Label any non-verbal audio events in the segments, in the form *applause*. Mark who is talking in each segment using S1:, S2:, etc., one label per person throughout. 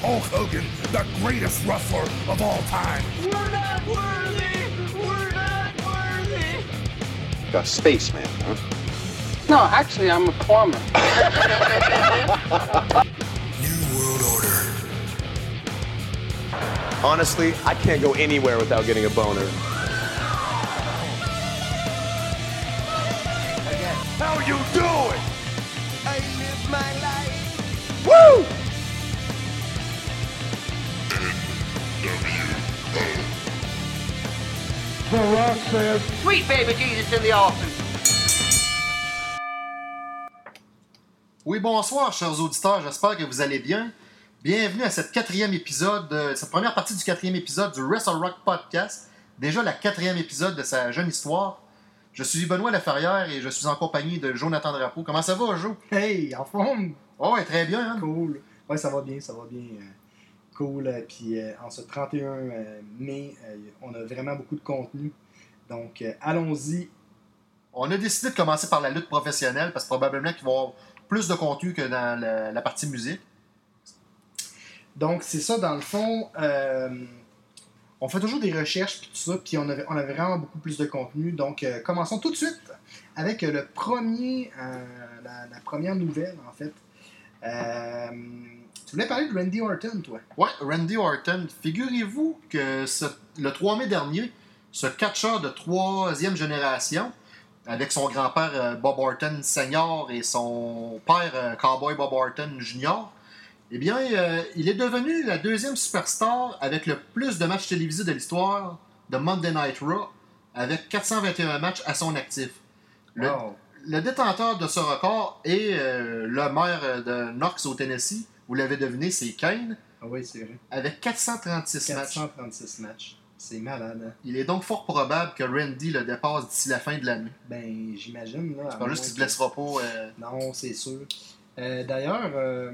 S1: Hulk Hogan, the greatest wrestler of all time.
S2: We're not worthy! We're not worthy!
S3: A spaceman, huh?
S4: No, actually, I'm a plumber.
S1: New World Order.
S5: Honestly, I can't go anywhere without getting a boner.
S1: How you doing?
S2: I live my life!
S5: Woo!
S4: Sweet baby Jesus in the offing.
S6: Oui, bonsoir, chers auditeurs. J'espère que vous allez bien. Bienvenue à cette quatrième épisode, euh, cette première partie du quatrième épisode du Wrestle Rock Podcast. Déjà la quatrième épisode de sa jeune histoire. Je suis Benoît Laferrière et je suis en compagnie de Jonathan Drapeau. Comment ça va, Jo?
S7: Hey, en forme!
S6: Oh, ouais, très bien. Hein?
S7: Cool. Ouais, ça va bien, ça va bien. Cool. euh, Puis euh, en ce 31 euh, mai, on a vraiment beaucoup de contenu. Donc, allons-y.
S6: On a décidé de commencer par la lutte professionnelle parce que probablement qu'il va y avoir plus de contenu que dans la, la partie musique.
S7: Donc, c'est ça, dans le fond. on fait toujours des recherches, puis tout ça, puis on avait vraiment beaucoup plus de contenu. Donc, euh, commençons tout de suite avec le premier, euh, la, la première nouvelle, en fait. Euh, tu voulais parler de Randy Orton, toi?
S6: Ouais, Randy Orton. Figurez-vous que ce- le 3 mai dernier, ce catcheur de troisième génération, avec son grand-père euh, Bob Orton Senior et son père euh, Cowboy Bob Orton Jr., eh bien, euh, il est devenu la deuxième superstar avec le plus de matchs télévisés de l'histoire de Monday Night Raw, avec 421 matchs à son actif. Le,
S7: Wow.
S6: le détenteur de ce record est euh, le maire de Knox au Tennessee. Vous l'avez deviné, c'est Kane
S7: Ah oui, c'est vrai.
S6: avec 436 matchs.
S7: 436 matchs. C'est malade, hein?
S6: Il est donc fort probable que Randy le dépasse d'ici la fin de l'année.
S7: Ben, j'imagine,
S6: C'est pas juste qu'il
S7: que-
S6: blessera pas. euh,
S7: Non, c'est sûr. Euh, D'ailleurs, euh,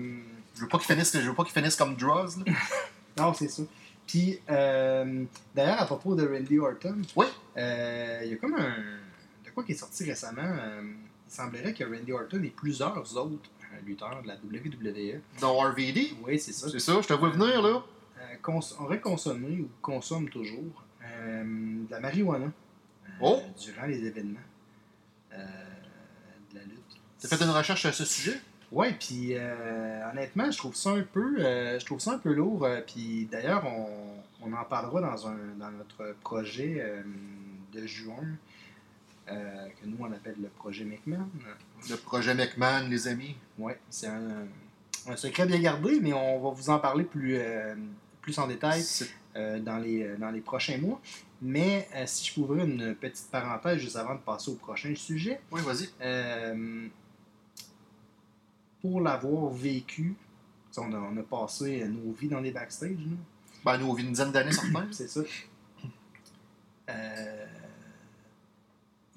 S6: je veux pas qu'il finisse, je veux pas qu'il finisse comme là. *laughs*
S7: non, c'est sûr. Puis, euh, d'ailleurs, à propos de Randy Orton,
S6: Oui.
S7: euh, il y a comme un. De quoi qui est sorti récemment euh, Il semblerait que Randy Orton et plusieurs autres euh, lutteurs de la WWE.
S6: Dans RVD.
S7: Oui, c'est ça.
S6: C'est ça, je te vois venir là.
S7: euh, cons auraient consommé ou consomment toujours euh, de la marijuana euh,
S6: Oh!
S7: durant les événements euh, de la lutte.
S6: T'as fait une recherche à ce sujet?
S7: Ouais, puis euh, honnêtement, je trouve ça un peu, euh, je trouve ça un peu lourd. euh, puis d'ailleurs, on, on en parlera dans un dans notre projet euh, de juin euh, que nous on appelle le projet McMahon.
S6: Le projet McMahon, les amis.
S7: Ouais, c'est un, un secret bien gardé, mais on va vous en parler plus euh, plus en détail euh, dans les dans les prochains mois. Mais si je pouvais une petite parenthèse juste avant de passer au prochain sujet.
S6: Oui, vas-y.
S7: Pour l'avoir vécu, on a, on a passé nos vies dans les backstage, nous.
S6: Ben, nous, on vit une dizaine d'années, certains.
S7: c'est ça. *clears throat* Euh,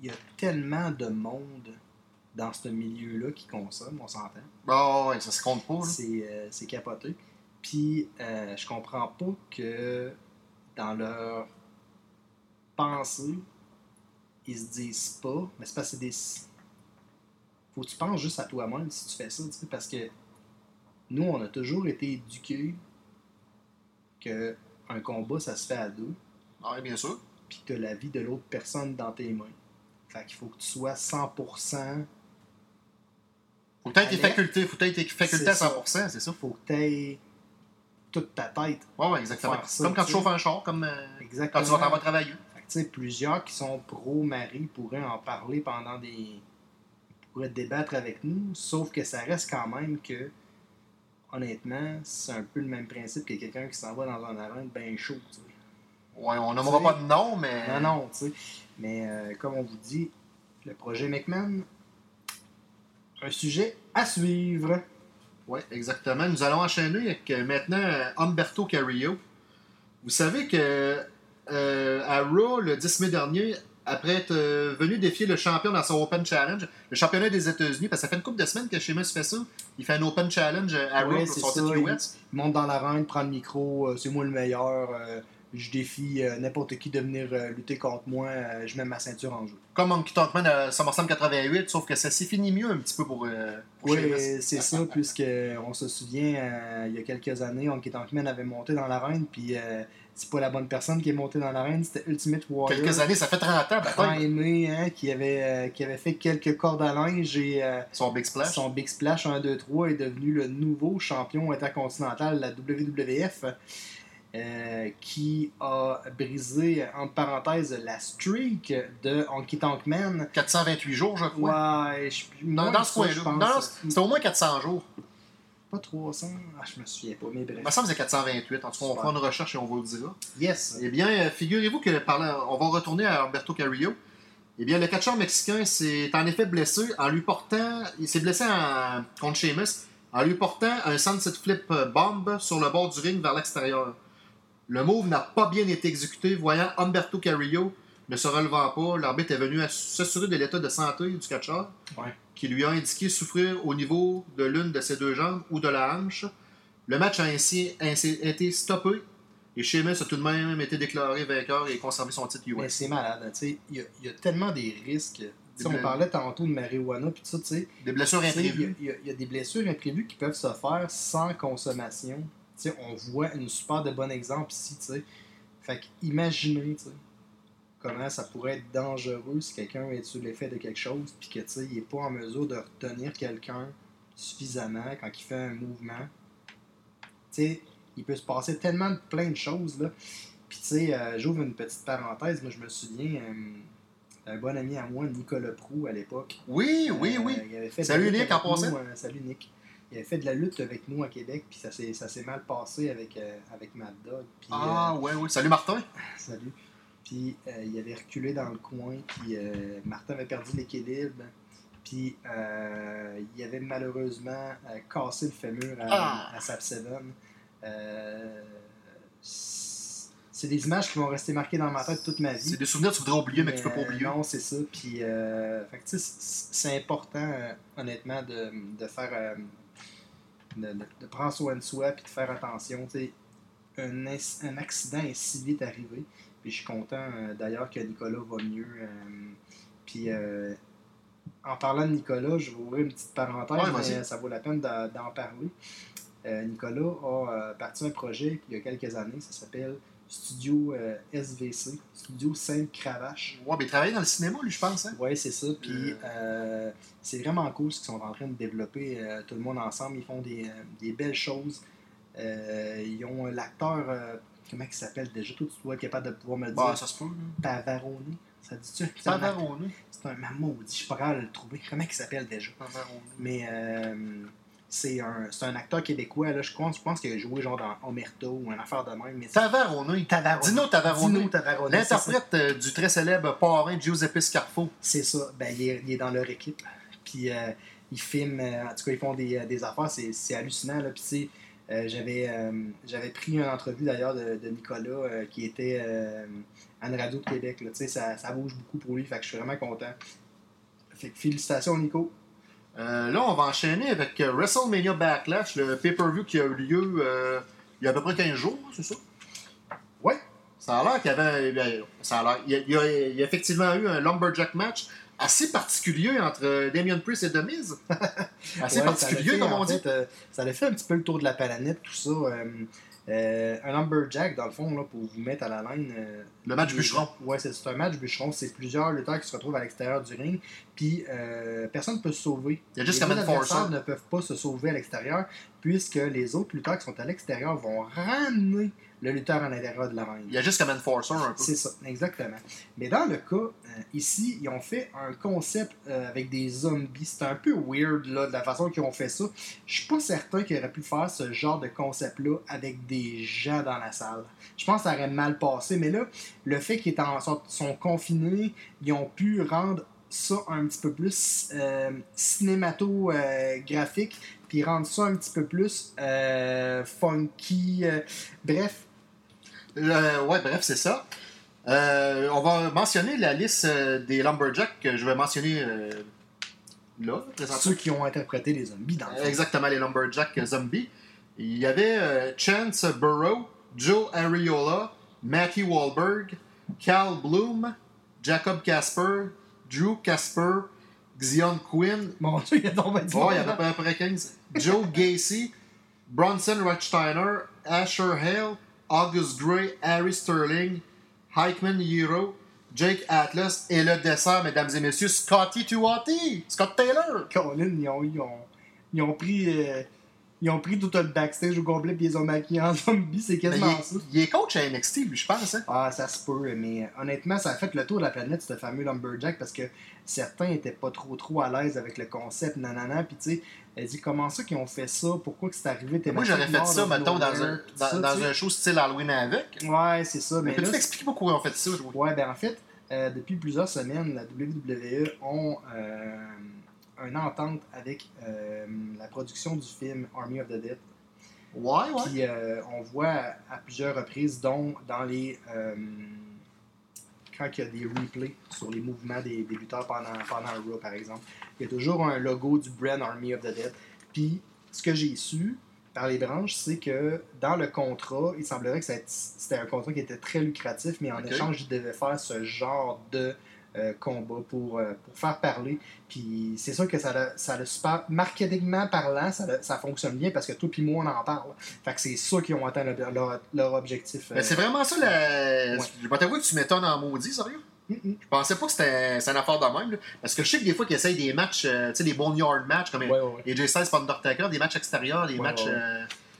S7: Il y a tellement de monde dans ce milieu-là qui consomme, on s'entend.
S6: Bon, ouais, ça se compte pas.
S7: C'est euh, c'est capoté. Puis, euh, je comprends pas que dans leur pensée, ils se disent pas, mais c'est parce que c'est des. Faut que tu penses juste à toi-même si tu fais ça, tu sais, parce que nous, on a toujours été éduqués que un combat, ça se fait à deux,
S6: Ouais, bien sûr.
S7: puis que la vie de l'autre personne dans tes mains. Fait qu'il faut que tu sois 100%.
S6: Faut que t'aies tes facultés. Faut que t'aies tes facultés à
S7: C'est
S6: 100%, c'est ça.
S7: Faut que tu aies toute ta tête.
S6: Ouais, ouais, exactement.
S7: Ça,
S6: Comme quand tu
S7: tu
S6: chauffes un char, comme euh,
S7: Exactement.
S6: quand tu vas t'en vas travailler.
S7: Fait que, tu sais, plusieurs qui sont pro-mari pourraient en parler pendant des. pourraient débattre avec nous, sauf que ça reste quand même que, honnêtement, c'est un peu le même principe que quelqu'un qui s'en va dans un arène bien chaud. tu.
S6: Ouais, on
S7: Tu
S6: pas de nom, mais.
S7: Non, non, tu sais. Mais euh, comme on vous dit, le projet McMahon, un sujet à suivre.
S6: Oui, exactement. Nous allons enchaîner avec euh, maintenant Humberto Carrillo. Vous savez que euh, à Raw, le 10 mai dernier, après être euh, venu défier le champion dans son Open Challenge, le championnat des États-Unis, parce que ça fait une couple de semaines que Sheamus fait ça. Il fait un Open Challenge à Raw
S7: Ouais,
S6: pour
S7: c'est
S6: son titre
S7: il-
S6: US.
S7: Il monte dans l'arène, prend le micro, euh, c'est moi le meilleur, je défie euh, n'importe qui de venir euh, lutter contre moi, euh, je mets ma ceinture en jeu.
S6: Comme Honky Tonk Man à SummerSlam 88, sauf que ça s'est fini mieux un petit peu pour, pour
S7: Oui, c'est ça, *laughs* puisque on se souvient, il y a quelques années, Honky Tonk Man avait monté dans l'arène, puis c'est pas la bonne personne qui est montée dans l'arène, c'était Ultimate Warrior.
S6: Quelques années, ça fait 30 ans, bataille.
S7: aimé, hein, qui, avait, qui avait fait quelques cordes à linge et euh,
S6: Son Big Splash.
S7: son Big Splash 1, 2, 3 est devenu le nouveau champion intercontinental de la WWF. Euh, qui a brisé, entre parenthèses, la streak de Honky Tonk Man.
S6: 428 jours, je crois.
S7: Ouais, je, ouais,
S6: dans ce
S7: ça,
S6: coin-là. Non, C'était au moins 400 jours.
S7: Pas 300, ah, je me souviens pas, mais bref.
S6: Il me semble que c'est 428. En tout cas, on fera une recherche et on vous le dira.
S7: Yes.
S6: Eh bien, euh, figurez-vous que parlant, on va retourner à Alberto Carrillo. Eh bien, le catcheur mexicain s'est en effet blessé en lui portant. Il s'est blessé en, contre Sheamus en lui portant un sunset flip bomb sur le bord du ring vers l'extérieur. Le move n'a pas bien été exécuté, voyant Humberto Carrillo ne se relevant pas. L'arbitre est venu s'assurer de l'état de santé du catcheur,
S7: Ouais.
S6: qui lui a indiqué souffrir au niveau de l'une de ses deux jambes ou de la hanche. Le match a ainsi, ainsi été stoppé et Sheamus a tout de même été déclaré vainqueur et conservé son titre
S7: Mais
S6: US.
S7: c'est malade, tu sais. Il y, a- il y a tellement des risques.
S6: Des
S7: on parlait tantôt de marijuana, puis tout ça, tu sais.
S6: Des blessures
S7: Il y,
S6: imprévues.
S7: y il y a des blessures imprévues qui peuvent se faire sans consommation. On voit une super de bon exemple ici, tu sais. Fait que imaginez, tu sais, comment ça pourrait être dangereux si quelqu'un est sous l'effet de quelque chose, puis que, tu sais, il n'est pas en mesure de retenir quelqu'un suffisamment quand il fait un mouvement. Tu sais, il peut se passer tellement de plein de choses, là. Puis, tu sais, euh, j'ouvre une petite parenthèse. Moi, je me souviens, euh, un bon ami à moi, Nicolas Prou, à l'époque,
S6: Oui, oui,
S7: euh,
S6: oui.
S7: il avait fait
S6: Salut, Nick, en passant.
S7: euh, salut Nick. Il avait fait de la lutte avec nous à Québec, puis ça s'est, ça s'est mal passé avec, euh, avec Mad Dog. Puis,
S6: Ah, ouais, oui. Salut Martin.
S7: euh, salut. Puis euh, il avait reculé dans le coin, puis euh, Martin avait perdu l'équilibre. Puis euh, il avait malheureusement euh, cassé le fémur à,
S6: Ah.
S7: à Sap Seven. Euh, c'est des images qui vont rester marquées dans ma tête toute ma vie.
S6: C'est des souvenirs que tu voudrais oublier, mais que tu peux pas
S7: Euh,
S6: oublier.
S7: Non, c'est ça. Puis, euh, fait que, c'est important, euh, honnêtement, de, de faire. De, de- de prendre soin de soi puis de faire attention. Un, un accident est si vite arrivé. Puis, je suis content euh, d'ailleurs que Nicolas va mieux. euh, puis, euh, en parlant de Nicolas, je vais ouvrir une petite parenthèse,
S6: Ouais,
S7: mais ça vaut la peine d'en parler. Euh, Nicolas a parti un projet il y a quelques années, ça s'appelle Studio euh, SVC, Studio Sainte-Cravache.
S6: Ouais, mais il travaillait dans le cinéma, lui, je pense. Hein?
S7: Oui, c'est ça. Puis euh, c'est vraiment cool ce qu'ils sont en train de développer euh, tout le monde ensemble. Ils font des, euh, des belles choses. Euh, ils ont l'acteur, euh, comment il s'appelle déjà? Toi, tu dois être capable de pouvoir me le dire.
S6: Bah, ça se peut.
S7: Pavaroni. Ça dit-tu
S6: Pavarone.
S7: c'est un maudit. Je suis pas capable de le trouver. Comment il s'appelle déjà?
S6: Pavarone.
S7: Mais euh, c'est un, c'est un acteur québécois. Là, je, pense, je pense qu'il a joué genre dans Omerta ou une affaire de même. Mais
S6: Tavarone.
S7: Tavaroni.
S6: Dino
S7: ça.
S6: L'interprète euh, du très célèbre parrain Giuseppe Scarfo.
S7: C'est ça. Ben, il, est, il est dans leur équipe. Puis euh, ils filment, euh, en tout cas, ils font des, des affaires. C'est, hallucinant. Là. Puis, j'avais, pris une entrevue d'ailleurs de, de Nicolas qui était à une radio de Québec. Là. Ça, ça bouge beaucoup pour lui. Fait que je suis vraiment content. Fait que félicitations, Nico.
S6: Euh, là, on va enchaîner avec euh, WrestleMania Backlash, le pay-per-view qui a eu lieu euh, il y a à peu près 15 jours, c'est ça?
S7: Ouais.
S6: Ça a l'air qu'il y avait. Ça a. Il y a, il y a- il y a effectivement eu un Lumberjack match assez particulier entre Damien Priest et The Miz. *laughs* assez
S7: Ouais,
S6: particulier, comme on dit.
S7: fait, euh, ça a fait un petit peu le tour de la planète, tout ça. Euh, un lumberjack, dans le fond, là, pour vous mettre à la laine. euh,
S6: Le match bûcheron.
S7: Ouais, c'est un match bûcheron. C'est plusieurs lutteurs qui se retrouvent à l'extérieur du ring. Puis euh, personne ne peut se sauver.
S6: Il y a juste
S7: les adversaires ne peuvent pas se sauver à l'extérieur, puisque les autres lutteurs qui sont à l'extérieur vont ramener le lutteur à l'intérieur de la ring.
S6: Il y a juste comme Enforcer un peu.
S7: C'est ça, exactement. Mais dans le cas, euh, ici, ils ont fait un concept euh, avec des zombies. C'est un peu weird, là, de la façon qu'ils ont fait ça. Je suis pas certain qu'ils auraient pu faire ce genre de concept-là avec des gens dans la salle. Je pense que ça aurait mal passé. Mais là, le fait qu'ils en- sont, sont confinés, ils ont pu rendre ça un petit peu plus euh, cinématographique, puis rendre ça un petit peu plus euh, funky. euh, bref,
S6: Euh, ouais, bref, c'est ça. Euh, on va mentionner la liste euh, des Lumberjacks que je vais mentionner euh, là,
S7: ceux qui ont interprété les zombies dans le fond.
S6: Exactement, les Lumberjacks zombies. Il y avait Chance Burrow, Joe Ariola, Matthew Wahlberg, Cal Bloom, Jacob Casper, Drew Casper, Xion Quinn,
S7: Mon Dieu, il y a tombé du
S6: Oh, il y en
S7: monde,
S6: a
S7: hein.
S6: à peu près 15. Joe *laughs* Gacy, Bronson Rothsteiner, Asher Hale, August Gray, Harry Sterling, Heikman Hero, Jake Atlas et le dessert, mesdames et messieurs, Scotty Tuati, Scott Taylor.
S7: Colin, ils ont, ils ont, ils ont pris. euh, ils ont pris tout le backstage au complet puis ils ont maquillé en zombie, c'est
S6: il,
S7: quasiment ça.
S6: il est coach à NXT, lui, je pense. Hein?
S7: Ah, ça se peut, mais honnêtement, ça a fait le tour de la planète, ce fameux Lumberjack, parce que certains étaient pas trop trop à l'aise avec le concept, nanana, puis tu sais, elle dit comment ça qu'ils ont fait ça, pourquoi que c'est arrivé, t'es
S6: Moi, j'aurais fait ça, mettons, dans un, dans, dans un show style Halloween avec.
S7: Ouais, c'est ça, mais
S6: Mais peux-tu
S7: là,
S6: m'expliquer pourquoi ils ont fait ça? vois?
S7: Ouais, ben en fait, euh, depuis plusieurs semaines, la WWE ont euh, une entente avec euh, la production du film Army of the Dead.
S6: Ouais, ouais.
S7: Puis on voit à, à plusieurs reprises, dont dans les. Quand il y a des replays sur les mouvements des, des lutteurs pendant, pendant un Raw, par exemple, il y a toujours un logo du brand Army of the Dead. Puis ce que j'ai su par les branches, c'est que dans le contrat, il semblerait que c'était un contrat qui était très lucratif, mais en échange, ils devaient faire ce genre de euh, combat pour, euh, pour faire parler. Puis c'est sûr que ça a, ça super. Marketingment parlant, ça, ça fonctionne bien parce que toi puis moi, on en parle. Fait que c'est sûr qu'ils ont atteint leur, leur- leur objectif. euh,
S6: c'est vraiment ça, la...
S7: Ouais.
S6: je vais t'avouer que tu m'étonnes en maudit, sérieux?
S7: Mm.
S6: Je pensais pas que c'était une affaire de même. là. Parce que je sais que des fois qu'ils essayent des matchs, tu sais, des boneyard matchs, comme
S7: Ouais, ouais, ouais.
S6: AJ Styles pour Undertaker, des matchs extérieurs, des matchs.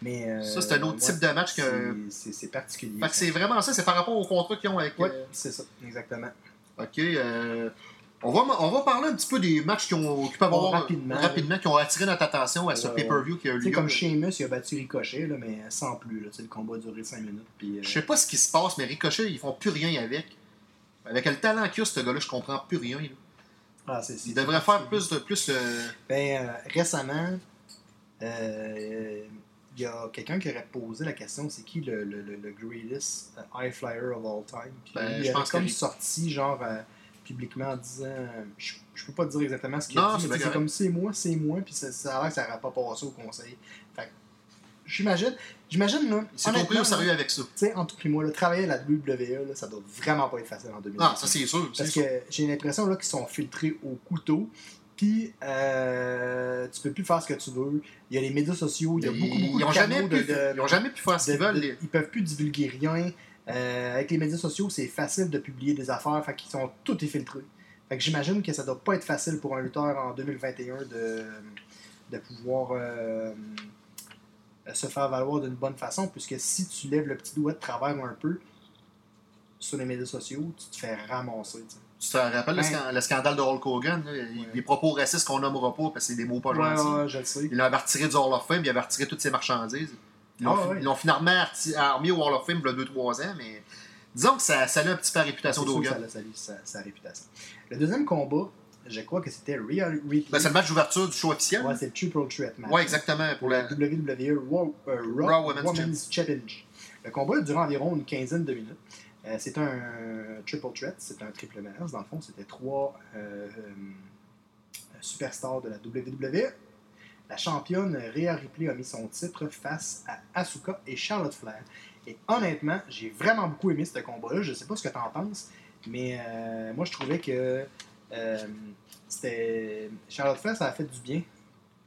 S7: Mais, euh,
S6: Ça, c'est un autre type de match que-
S7: c'est- particulier.
S6: Fait que c'est vraiment ça, c'est par rapport au contrat qu'ils ont avec. Euh,
S7: c'est ça, exactement.
S6: Ok. euh, On va, on va parler un petit peu des matchs qui, ont, qui peuvent avoir
S7: rapidement,
S6: rapidement, qui ont attiré notre attention à ce
S7: Ouais,
S6: pay-per-view qui a eu lieu.
S7: comme Sheamus, il a battu Ricochet, là, mais sans plus. Là, le combat a duré 5 minutes. Puis, euh,
S6: Je sais pas ce qui se passe, mais Ricochet, ils font plus rien avec. Avec le talent qu'il a, ce gars-là, je comprends plus rien. là.
S7: ah, c'est- c'est-
S6: Il devrait faire plus de plus. euh,
S7: Ben, euh, récemment, euh, il y a quelqu'un qui aurait posé la question c'est qui le, le, le, le greatest euh, high flyer of all time? Puis
S6: Ben,
S7: il
S6: je pense
S7: comme sorti, genre, euh, publiquement en disant je, je peux pas dire exactement ce qu'il a dit,
S6: c'est
S7: mais c'est comme c'est moi, c'est moi, puis ça, ça a l'air que ça n'aurait pas passé au conseil. Fait j'imagine, j'imagine, là.
S6: Il s'est compris au sérieux avec ça.
S7: Tu sais, entre toi et moi, là, travailler à la WWE, là, ça doit vraiment pas être facile en 2020.
S6: Ah, ça c'est sûr. c'est
S7: Parce
S6: sûr.
S7: que j'ai l'impression là, qu'ils sont filtrés au couteau. Puis, euh, tu peux plus faire ce que tu veux. Il y a les médias sociaux, il y a beaucoup, beaucoup
S6: ils
S7: de
S6: ont jamais pu,
S7: de, de-
S6: ils ont jamais pu faire ce qu'ils veulent.
S7: de-
S6: les-
S7: Ils peuvent plus divulguer rien. Euh, avec les médias sociaux, c'est facile de publier des affaires. Fait qu'ils sont tout est filtré. Fait que j'imagine que ça doit pas être facile pour un lutteur en 2021 de, de pouvoir euh, se faire valoir d'une bonne façon. Puisque si tu lèves le petit doigt de travers un peu sur les médias sociaux, tu te fais ramasser. Tu
S6: te rappelles le,
S7: Ben-
S6: le scandale de Hulk Hogan, là, les propos racistes qu'on nommera pas parce que c'est des mots pas
S7: Ouais,
S6: gentils.
S7: ouais, je le sais.
S6: Il l'avait retiré du Hall of Fame, il avait retiré toutes ses marchandises. Ils l'ont
S7: Ah,
S6: finalement armé au Hall of Fame il y a 2-3 ans, mais disons que ça, ça a un petit peu la réputation d'Hogan.
S7: ça a sa, sa- réputation. Le deuxième combat, je crois que c'était Rhea Ripley.
S6: Ben, c'est le match d'ouverture du show officiel.
S7: ouais, c'est le Triple Threat match.
S6: Ouais, exactement. Pour la...
S7: WWE Raw, euh, Raw
S6: Raw Women's
S7: Women's, Challenge. Le combat dure environ une quinzaine de minutes. Euh, c'est un triple threat, c'est un triple menace. Dans le fond, c'était trois euh, euh, superstars de la WWE. La championne Rhea Ripley a mis son titre face à Asuka et Charlotte Flair. Et honnêtement, j'ai vraiment beaucoup aimé ce combat-là. Je sais pas ce que tu en penses, mais moi je trouvais que Charlotte Flair, ça a fait du bien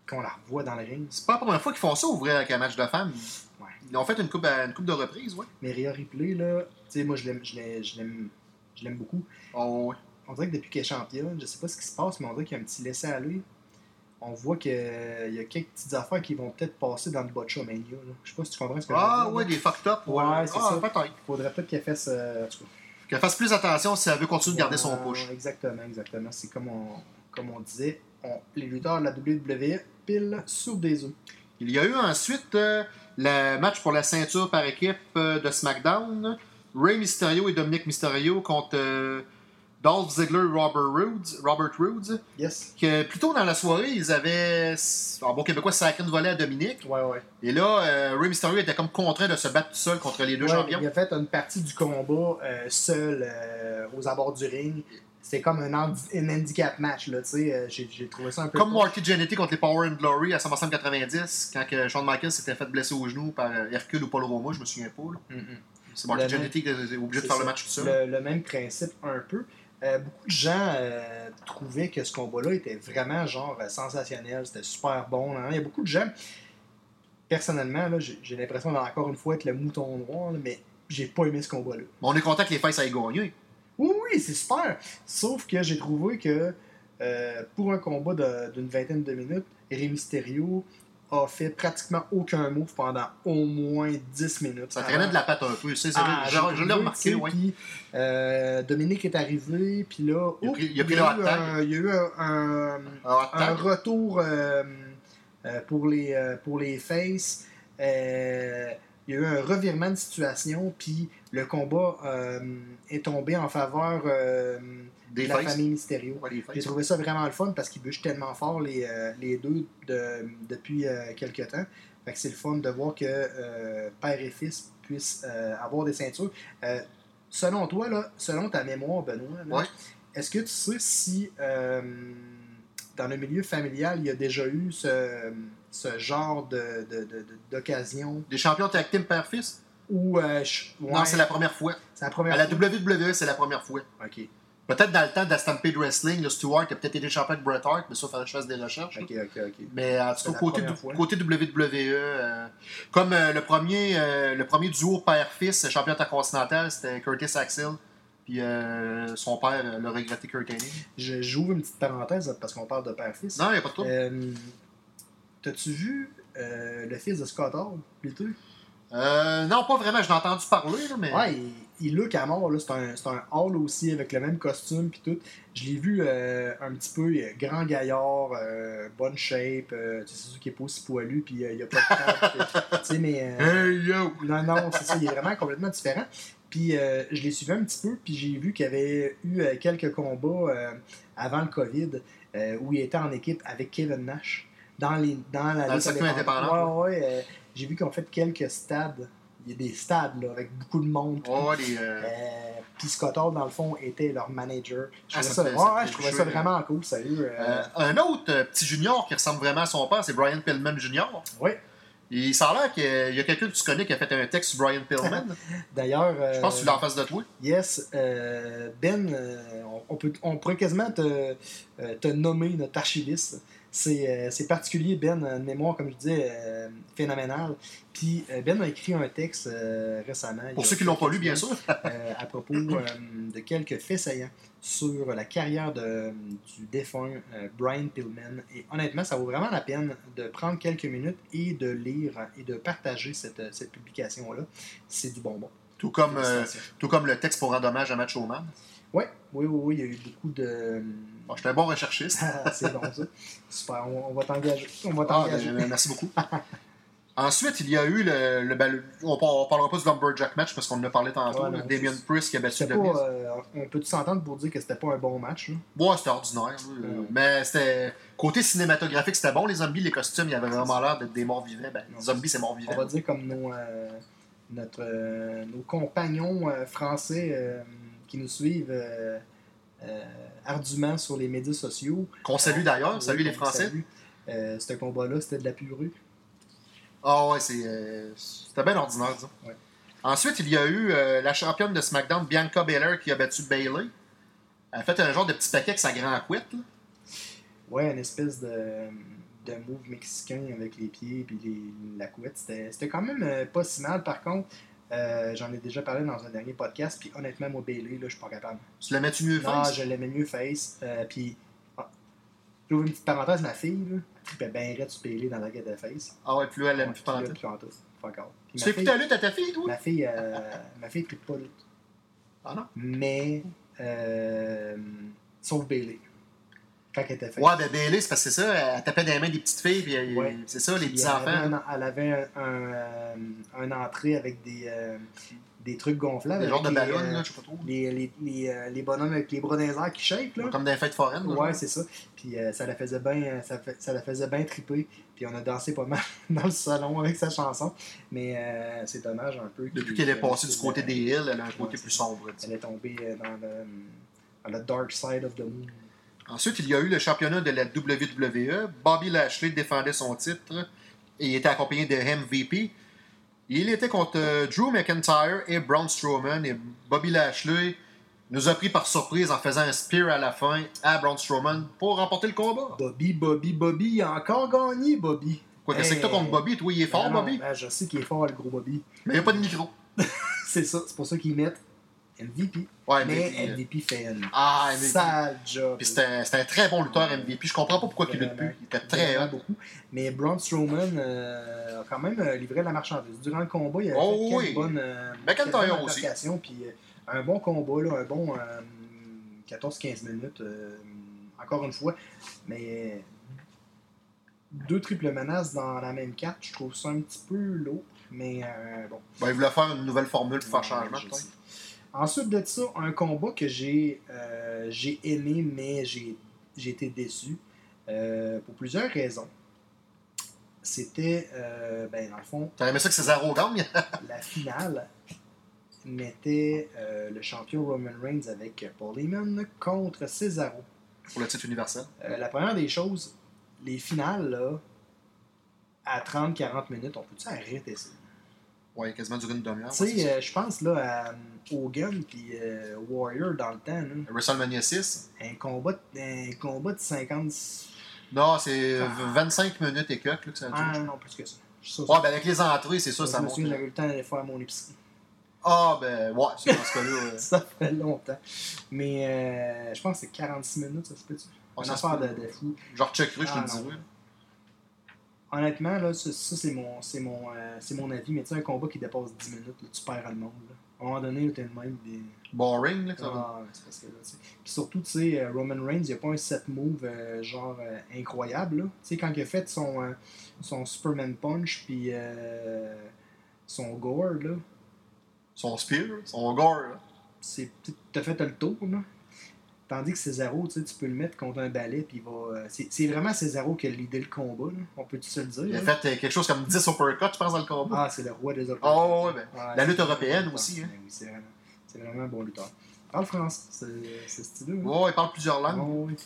S7: qu'on la revoit dans le ring.
S6: C'est pas la première fois qu'ils font ça, ouvrir avec un match de femmes.
S7: Ouais.
S6: Ils ont fait une coupe, à- une coupe de reprises, ouais.
S7: Mais Rhea Ripley, là, tu sais, moi, je l'aime, je l'aime, je l'aime, je l'aime beaucoup.
S6: Oh, ouais.
S7: On dirait que depuis qu'elle est championne, je sais pas ce qui se passe, mais on dirait qu'il y a un petit laisser-aller. On voit qu'il y a quelques petites affaires qui vont peut-être passer dans le Botchamania. Je sais pas si tu comprends ce que
S6: Ah,
S7: je veux
S6: ouais,
S7: dire.
S6: des fucked up.
S7: Ouais, c'est
S6: ah,
S7: ça.
S6: peut-être.
S7: Faudrait peut-être qu'elle fasse. euh, en tout cas.
S6: Qu'elle fasse plus attention si elle veut continuer de garder son
S7: Ouais,
S6: push.
S7: ouais, Exactement, exactement. C'est comme on, comme on disait, on- les lutteurs de la WWE pile sur des œufs.
S6: Il y a eu ensuite euh, le match pour la ceinture par équipe euh, de SmackDown. Rey Mysterio et Dominic Mysterio contre euh, Dolph Ziggler et Robert Roods. Robert.
S7: Yes.
S6: Que plus tôt dans la soirée, ils avaient, en bon québécois, sacré une volée à Dominic.
S7: Ouais, ouais.
S6: Et là, euh, Rey Mysterio était comme contraint de se battre tout seul contre les deux
S7: Ouais,
S6: champions.
S7: Il a fait une partie du combat euh, seul aux abords du ring. C'était comme un, handi- un handicap match, là, tu sais. euh, J'ai trouvé ça un peu.
S6: Comme. Marty Jannetty contre les Power and Glory à SummerSlam 90, quand que Shawn Michaels s'était fait blesser au genou par euh, Hercule ou Paul Roma, je me souviens pas.
S7: Mm, mm.
S6: C'est Marty Jannetty qui est obligé de
S7: C'est
S6: faire le match tout seul.
S7: Le, le même principe un peu. Euh, beaucoup de gens euh, trouvaient que ce combat-là était vraiment genre sensationnel, c'était super bon. hein. Il y a beaucoup de gens, personnellement, j'ai l'impression d'encore une fois être le mouton noir, là, mais j'ai pas aimé ce combat-là.
S6: On est content que les Faces aient gagné.
S7: Oui, oui, c'est super. Sauf que j'ai trouvé que euh, pour un combat d'une vingtaine de minutes, Rey Mysterio a fait pratiquement aucun move pendant au moins 10 minutes.
S6: Ça traînait de la patte un peu. C'est,
S7: Ah,
S6: je, l'ai remarqué, oui.
S7: puis, euh, Dominique est arrivé, puis là,
S6: Il a pris- il a
S7: eu un- il y a eu un, un-
S6: Alors,
S7: un
S6: attends.
S7: retour euh, pour, les, pour les faces. Euh, il y a eu un revirement de situation, puis le combat euh, est tombé en faveur euh,
S6: Des
S7: de la
S6: Faces.
S7: famille Mysterio.
S6: Ouais.
S7: J'ai trouvé ça vraiment le fun parce qu'ils bûchent tellement fort les, euh, les deux de- depuis quelques temps. Fait que c'est le fun de voir que père et fils puissent avoir des ceintures. Selon toi, là, selon ta mémoire, Benoît,
S6: Ouais.
S7: est-ce que tu sais si dans le milieu familial, il y a déjà eu ce, ce genre de- de- de- de- d'occasion
S6: Des champions tag team père-fils?
S7: où... euh, je-
S6: Non, c'est la première fois.
S7: c'est la première
S6: À la
S7: fois.
S6: WWE, c'est la première fois.
S7: Ok,
S6: Peut-être dans le temps de la Stampede Wrestling, le Stewart a peut-être été champion avec Bret Hart, mais ça, il faudrait que je fasse des recherches.
S7: ok, ok, ok.
S6: Mais en tout cas, côté, WWE, euh, comme euh, le, premier, euh, le premier duo père-fils champion intercontinental, c'était Curtis Axel. Puis euh, son père l'a regretté Kurt Hennig.
S7: Je- J'ouvre une petite parenthèse parce qu'on parle de père-fils.
S6: Non, il n'y a pas de trouble.
S7: Euh, T'as-tu vu euh, le fils de Scott Hall, plutôt?
S6: Euh, non, pas vraiment, je l'ai entendu parler, là, mais.
S7: Ouais, il, il look à mort, là. C'est un, un Hall aussi, avec le même costume, puis tout. Je l'ai vu euh, un petit peu, est grand gaillard, euh, bonne shape, euh, tu sais, c'est sûr qu'il est pas aussi poilu, puis euh, il y a pas de *laughs* tu sais, mais... euh,
S6: Hey yo!
S7: non, non, c'est ça, il est vraiment complètement différent. Puis euh, je l'ai suivi un petit peu, puis j'ai vu qu'il y avait eu euh, quelques combats euh, avant le COVID euh, où il était en équipe avec Kevin Nash dans, les, dans la
S6: Dans le circuit indépendant.
S7: Ouais, ouais, euh, j'ai vu qu'ils ont fait quelques stades. Il y a des stades là, avec beaucoup de monde.
S6: Oh, les, euh,
S7: euh, Puis Scott Hall, dans le fond, était leur manager. Je
S6: Ah,
S7: trouvais
S6: ça
S7: ça,
S6: ça
S7: ouais, je trouvais ça
S6: là.
S7: vraiment cool, sérieux. euh,
S6: un autre petit junior qui ressemble vraiment à son père, c'est Brian Pillman Jr.
S7: ouais.
S6: Il s'en l'air qu'il y a- quelqu'un que tu connais qui a fait un texte sur Brian Pillman. *laughs*
S7: D'ailleurs,
S6: Je pense que tu l'as en face de toi.
S7: Yes, euh, Ben, on, peut, on pourrait quasiment te, te nommer notre archiviste. C'est euh, c'est particulier, Ben, une mémoire, comme je disais, euh, phénoménale. Puis euh, Ben a écrit un texte euh, récemment.
S6: Pour ceux qui l'ont pas lu, bien sûr. *laughs*
S7: euh, à propos de quelques faits saillants sur la carrière de- du défunt Brian Pillman. Et honnêtement, ça vaut vraiment la peine de prendre quelques minutes et de lire et de partager cette, cette publication-là. C'est du bonbon.
S6: Tout comme, tout comme le texte pour rendre hommage à Macho Man.
S7: Ouais, oui, oui, oui, il y a eu beaucoup de.
S6: Bon, J'étais un bon recherchiste. *laughs*
S7: Ah, c'est bon ça. Super, on, on va t'engager. On va
S6: Ah,
S7: t'engager.
S6: ben, merci beaucoup. *laughs* Ensuite, il y a eu le. le- ben, le- on, on parlera pas du Lumberjack match parce qu'on en a parlé tantôt.
S7: Ouais, non,
S6: Damien Priest qui a battu
S7: pas,
S6: Miz.
S7: euh, on peut s'entendre pour dire que c'était pas un bon match. là?
S6: Ouais, c'était ordinaire. Mais c'était. Côté cinématographique, c'était bon. Les zombies, les costumes, il y avait vraiment l'air d'être des morts vivants. Ben, les zombies, c'est morts
S7: On
S6: vivants.
S7: va dire comme nos, euh, notre, euh, nos compagnons français qui nous suivent ardument sur les médias sociaux.
S6: Qu'on salue d'ailleurs. Salut les Français.
S7: Euh, ce combat-là, c'était de la purée.
S6: Ah ouais, c'est, euh, c'était bien ordinaire, disons.
S7: Ouais.
S6: Ensuite, il y a eu euh, la championne de SmackDown, Bianca Belair, qui a battu Bailey. Elle a fait un genre de petit paquet avec sa grand couette. là.
S7: Ouais, une espèce de, de move mexicain avec les pieds et les, la couette. C'était c'était quand même pas si mal. Par contre, euh, j'en ai déjà parlé dans un dernier podcast. Puis honnêtement, moi, Bailey, là, je suis pas capable.
S6: Tu le mets-tu mieux
S7: Non,
S6: face?
S7: je l'aimais mieux face. Euh, puis, ah, j'ouvre une petite parenthèse, ma fille, là, elle bien raide sur Bailey dans la guette de face.
S6: Ah ouais, plus elle aime
S7: Ouais,
S6: plus
S7: puis là,
S6: pantoute.
S7: plus en tout. Fuck off. Puis
S6: Tu écoutais
S7: fille-
S6: la lutte à ta fille, toi?
S7: Ma fille, euh, *laughs* ma fille tripe pas lutte.
S6: Ah non?
S7: Mais, euh, sauf Bailey. Quand elle était face.
S6: Ouais, ben Bailey, c'est parce que c'est ça, elle tapait dans les mains des petites filles, puis euh,
S7: Ouais.
S6: c'est ça, les
S7: Puis
S6: petits
S7: elle avait
S6: enfants.
S7: un- elle avait un, un, euh, un entrée avec des, euh, des trucs gonflables.
S6: Des genres de ballons,
S7: euh,
S6: là, je sais pas trop.
S7: Les, les, les, les bonhommes avec les bras dans les airs qui shake, là.
S6: Comme dans les fêtes foraines. là,
S7: Ouais, c'est ça. Puis euh, ça la faisait bien ça, fait- ça la faisait bien triper. Puis on a dansé pas mal *laughs* dans le salon avec sa chanson. Mais euh, c'est dommage un peu.
S6: Depuis qu'elle est passée du côté des hills, elle a un côté plus sombre.
S7: Elle est tombée dans le, dans le dark side of the moon.
S6: Ensuite, il y a eu le championnat de la WWE. Bobby Lashley défendait son titre et il était accompagné de MVP. Il était contre euh, Drew McIntyre et Braun Strowman et Bobby Lashley nous a pris par surprise en faisant un spear à la fin à Braun Strowman pour remporter le combat.
S7: Bobby, Bobby, Bobby, il a encore gagné, Bobby.
S6: Quoi, qu'est-ce que t'as contre Bobby? Toi, il est fort,
S7: Ben non,
S6: Bobby?
S7: ben, je sais qu'il est fort, le gros Bobby.
S6: Mais il n'y a pas de micro. *laughs*
S7: C'est ça, c'est pour ça qu'ils mettent MVP.
S6: Ouais,
S7: mais
S6: MVP, euh,
S7: MVP fait un
S6: Ah, MVP.
S7: sale job.
S6: Puis c'était un, très bon lutteur MVP. Je comprends pas pourquoi il lutte plus. Il était très hot.
S7: beaucoup. Mais Braun Strowman euh, a quand même euh, livré la marchandise. Durant le combat, il a
S6: Oh
S7: fait quelques
S6: oui.
S7: bonnes, euh,
S6: McIntyre aussi.
S7: Puis un bon combat, là, un bon euh, 14-15 minutes, encore une fois. Mais deux triples menaces dans la même carte, je trouve ça un petit peu lourd. Mais euh, bon.
S6: Ben, il voulait faire une nouvelle formule pour faire changement.
S7: Ensuite de ça, un combat que j'ai euh, j'ai aimé, mais j'ai été déçu euh, pour plusieurs raisons. C'était, euh, ben, dans le fond,
S6: T'aurais aimé ça que Cesaro gagne? *laughs*
S7: la finale mettait le champion Roman Reigns avec Paul Heyman contre Cesaro.
S6: pour le titre universel.
S7: La première des choses, les finales, là, à 30-40 minutes, on peut-tu arrêter ça?
S6: Ouais, quasiment duré une demi-heure.
S7: Tu sais, euh, je pense là à euh, Hogan puis euh, Warrior dans le temps, là,
S6: WrestleMania 6.
S7: un, combat, de- un combat de 50.
S6: Non, c'est euh,
S7: Ah.
S6: 25 minutes et quelques là, que ça dure.
S7: Ah non, plus que ça. Ça,
S6: Ouais, ben avec les entrées, c'est ça,
S7: je
S6: ça
S7: me
S6: monte.
S7: j'avais le temps d'aller faire mon épicerie.
S6: Ah, ben, ouais, c'est dans ce cas-là. *laughs*
S7: Ça fait longtemps. Mais euh, je pense que c'est 46 minutes, ça se peut-tu?
S6: Ouais,
S7: Une
S6: ça se
S7: affaire de, de fou.
S6: Genre, checkerai, je te
S7: Ah,
S6: le dis.
S7: Honnêtement, là, ça, ça, c'est mon, c'est mon, euh, c'est mon avis, mais tu sais, un combat qui dépasse 10 minutes, là, tu perds le monde. Là. À un moment donné, t'es de même. Des...
S6: Boring, là, ça va.
S7: Ah, c'est parce que là, tu sais. Puis surtout, tu sais, euh, Roman Reigns, il n'y a pas un set move euh, genre euh, incroyable. là. Tu sais, quand il a fait son, son Superman Punch, puis son Gore, là,
S6: Son spear, son gore. là.
S7: c'est t'as fait le tour là. Tandis que Cesaro, tu sais, tu peux le mettre contre un balai puis il va. euh, C'est vraiment Cesaro qui a l'idée le combat, là. On peut-tu se le dire?
S6: Il a
S7: là?
S6: fait euh, quelque chose comme 10 uppercuts, je pense, dans le combat.
S7: Ah, c'est le roi des autres.
S6: Oh, ouais, ben, la lutte européenne aussi, hein.
S7: Ben oui, c'est vraiment, vraiment un bon lutteur. Parle français, c'est stylé. Hein?
S6: Ouais, il parle plusieurs langues.
S7: Oh, oui.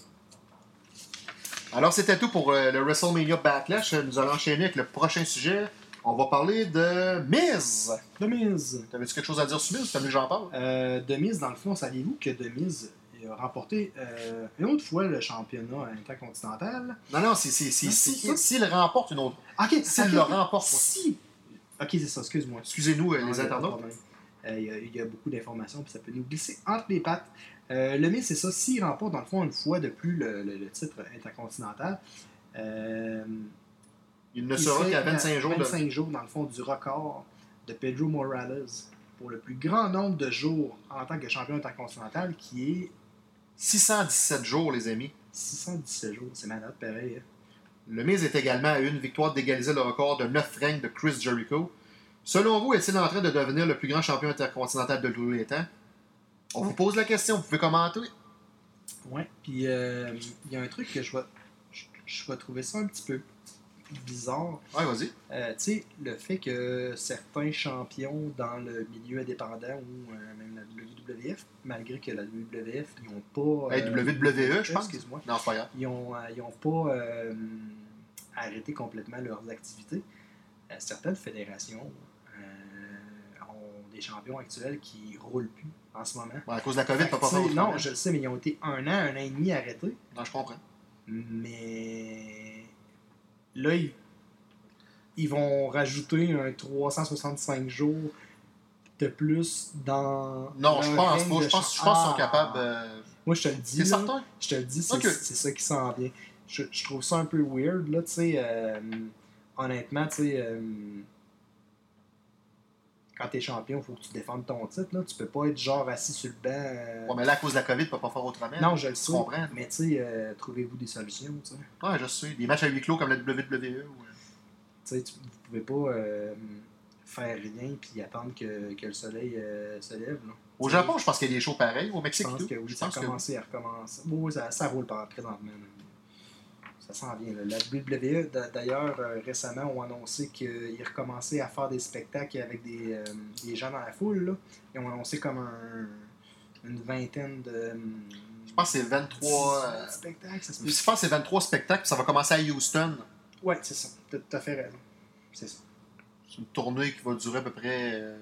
S6: Alors, c'était tout pour euh, le WrestleMania Backlash. Nous allons enchaîner avec le prochain sujet. On va parler de Miz.
S7: The Miz.
S6: T'avais-tu quelque chose à dire sur Miz? T'as vu que j'en parle?
S7: Euh, The Miz, dans le fond, saviez-vous que The Miz a remporté euh, une autre fois le championnat intercontinental?
S6: Non, non, c'est s'il remporte une autre.
S7: Ok,
S6: S'il
S7: ok,
S6: le remporte,
S7: Si! Ok, c'est ça, excuse-moi.
S6: Excusez-nous, euh, les
S7: il
S6: internautes.
S7: Euh, Il y, a- il y a beaucoup d'informations, puis ça peut nous glisser entre les pattes. Euh, le Miz, c'est ça. S'il remporte, dans le fond, une fois de plus le, le- le titre intercontinental, euh,
S6: Il ne
S7: il
S6: sera qu'à
S7: euh,
S6: 25 jours. de-
S7: 25 jours, dans le fond, du record de Pedro Morales pour le plus grand nombre de jours en tant que champion intercontinental, qui est
S6: 617 jours, les amis.
S7: 617 jours. C'est malade, pareil. hein.
S6: Le Miz est également à une victoire d'égaliser le record de 9 règnes de Chris Jericho. Selon vous, est-il en train de devenir le plus grand champion intercontinental de tous les temps? On vous pose la question, vous pouvez commenter.
S7: Ouais. Puis euh, il y a un truc que je vais, je, je vais trouver ça un petit peu bizarre.
S6: Ouais, vas-y.
S7: Euh, tu sais, le fait que certains champions dans le milieu indépendant ou euh, même la WWF, malgré que la WWF, ils n'ont pas.
S6: Hey,
S7: euh,
S6: WWE, je pense.
S7: Excuse-moi.
S6: Non, pas grave.
S7: Ils n'ont ont pas euh, arrêté complètement leurs activités. Euh, certaines fédérations euh, ont des champions actuels qui roulent plus en ce moment.
S6: Bon, à cause de la COVID, t'as pas fait
S7: non, je le sais, mais ils ont été un an, un an et demi arrêtés.
S6: Non, je comprends.
S7: Mais là, ils, ils vont rajouter un 365 jours de plus dans.
S6: Non, je pense pas. Je pense, je pense qu'ils sont capables. euh,
S7: Moi, je te le dis.
S6: C'est certain?
S7: Je te le dis, c'est ça qui s'en vient. Je, je trouve ça un peu weird, là, tu sais. euh, honnêtement, tu sais. euh, quand t'es champion, il faut que tu défendes ton titre, là. Tu peux pas être genre assis sur le banc. euh,
S6: Ouais, mais là, à cause de la COVID, tu peux pas faire autrement.
S7: non, je le
S6: Tu
S7: sais.
S6: comprends?
S7: Mais tu sais, euh, trouvez-vous des solutions, tu.
S6: Ouais, je sais. Des matchs à huis clos comme la WWE. ou-
S7: Tu sais, tu- vous pouvez pas euh, faire rien puis attendre que, que le soleil euh, se lève. Là.
S6: Au Japon, je pense qu'il y a des shows pareils. Au
S7: Je
S6: Mexique,
S7: pense
S6: tout.
S7: que oui,
S6: Je
S7: ça a
S6: pense que
S7: commencé à recommencer. Oui, ça, ça roule par présentement. là. Ça s'en vient. là. La WWE, d'a- d'ailleurs, euh, récemment, ont annoncé qu'ils recommençaient à faire des spectacles avec des, euh, des gens dans la foule. Là. Ils ont annoncé comme un- une vingtaine de.
S6: Je pense que c'est 23. euh,
S7: spectacles, ça se peut.
S6: Je pense que c'est 23 spectacles, puis ça va commencer à Houston.
S7: Ouais, c'est ça. T'as tout à fait raison. C'est ça.
S6: C'est une tournée qui va durer à peu près. euh,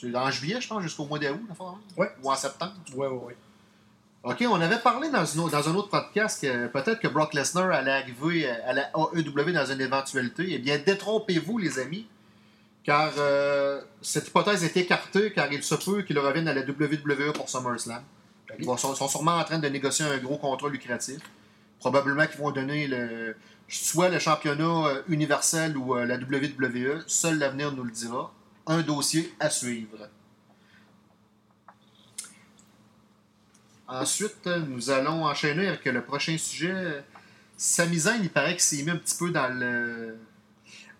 S6: c'est en juillet, je pense, jusqu'au mois d'août?
S7: Ouais.
S6: Ou en septembre.
S7: Ouais, ouais, ouais.
S6: OK, on avait parlé dans, une dans un autre podcast que peut-être que Brock Lesnar allait arriver à la AEW dans une éventualité. Eh bien, détrompez-vous, les amis, car euh, cette hypothèse est écartée, car il se peut qu'il revienne à la WWE pour SummerSlam. Ils sont, sont sûrement en train de négocier un gros contrat lucratif. Probablement qu'ils vont donner le, soit le championnat euh, universel ou euh, la WWE. Seul l'avenir nous le dira. Un dossier à suivre. Ensuite, nous allons enchaîner avec le prochain sujet. Sami Zayn, il paraît qu'il s'est mis un petit peu dans le.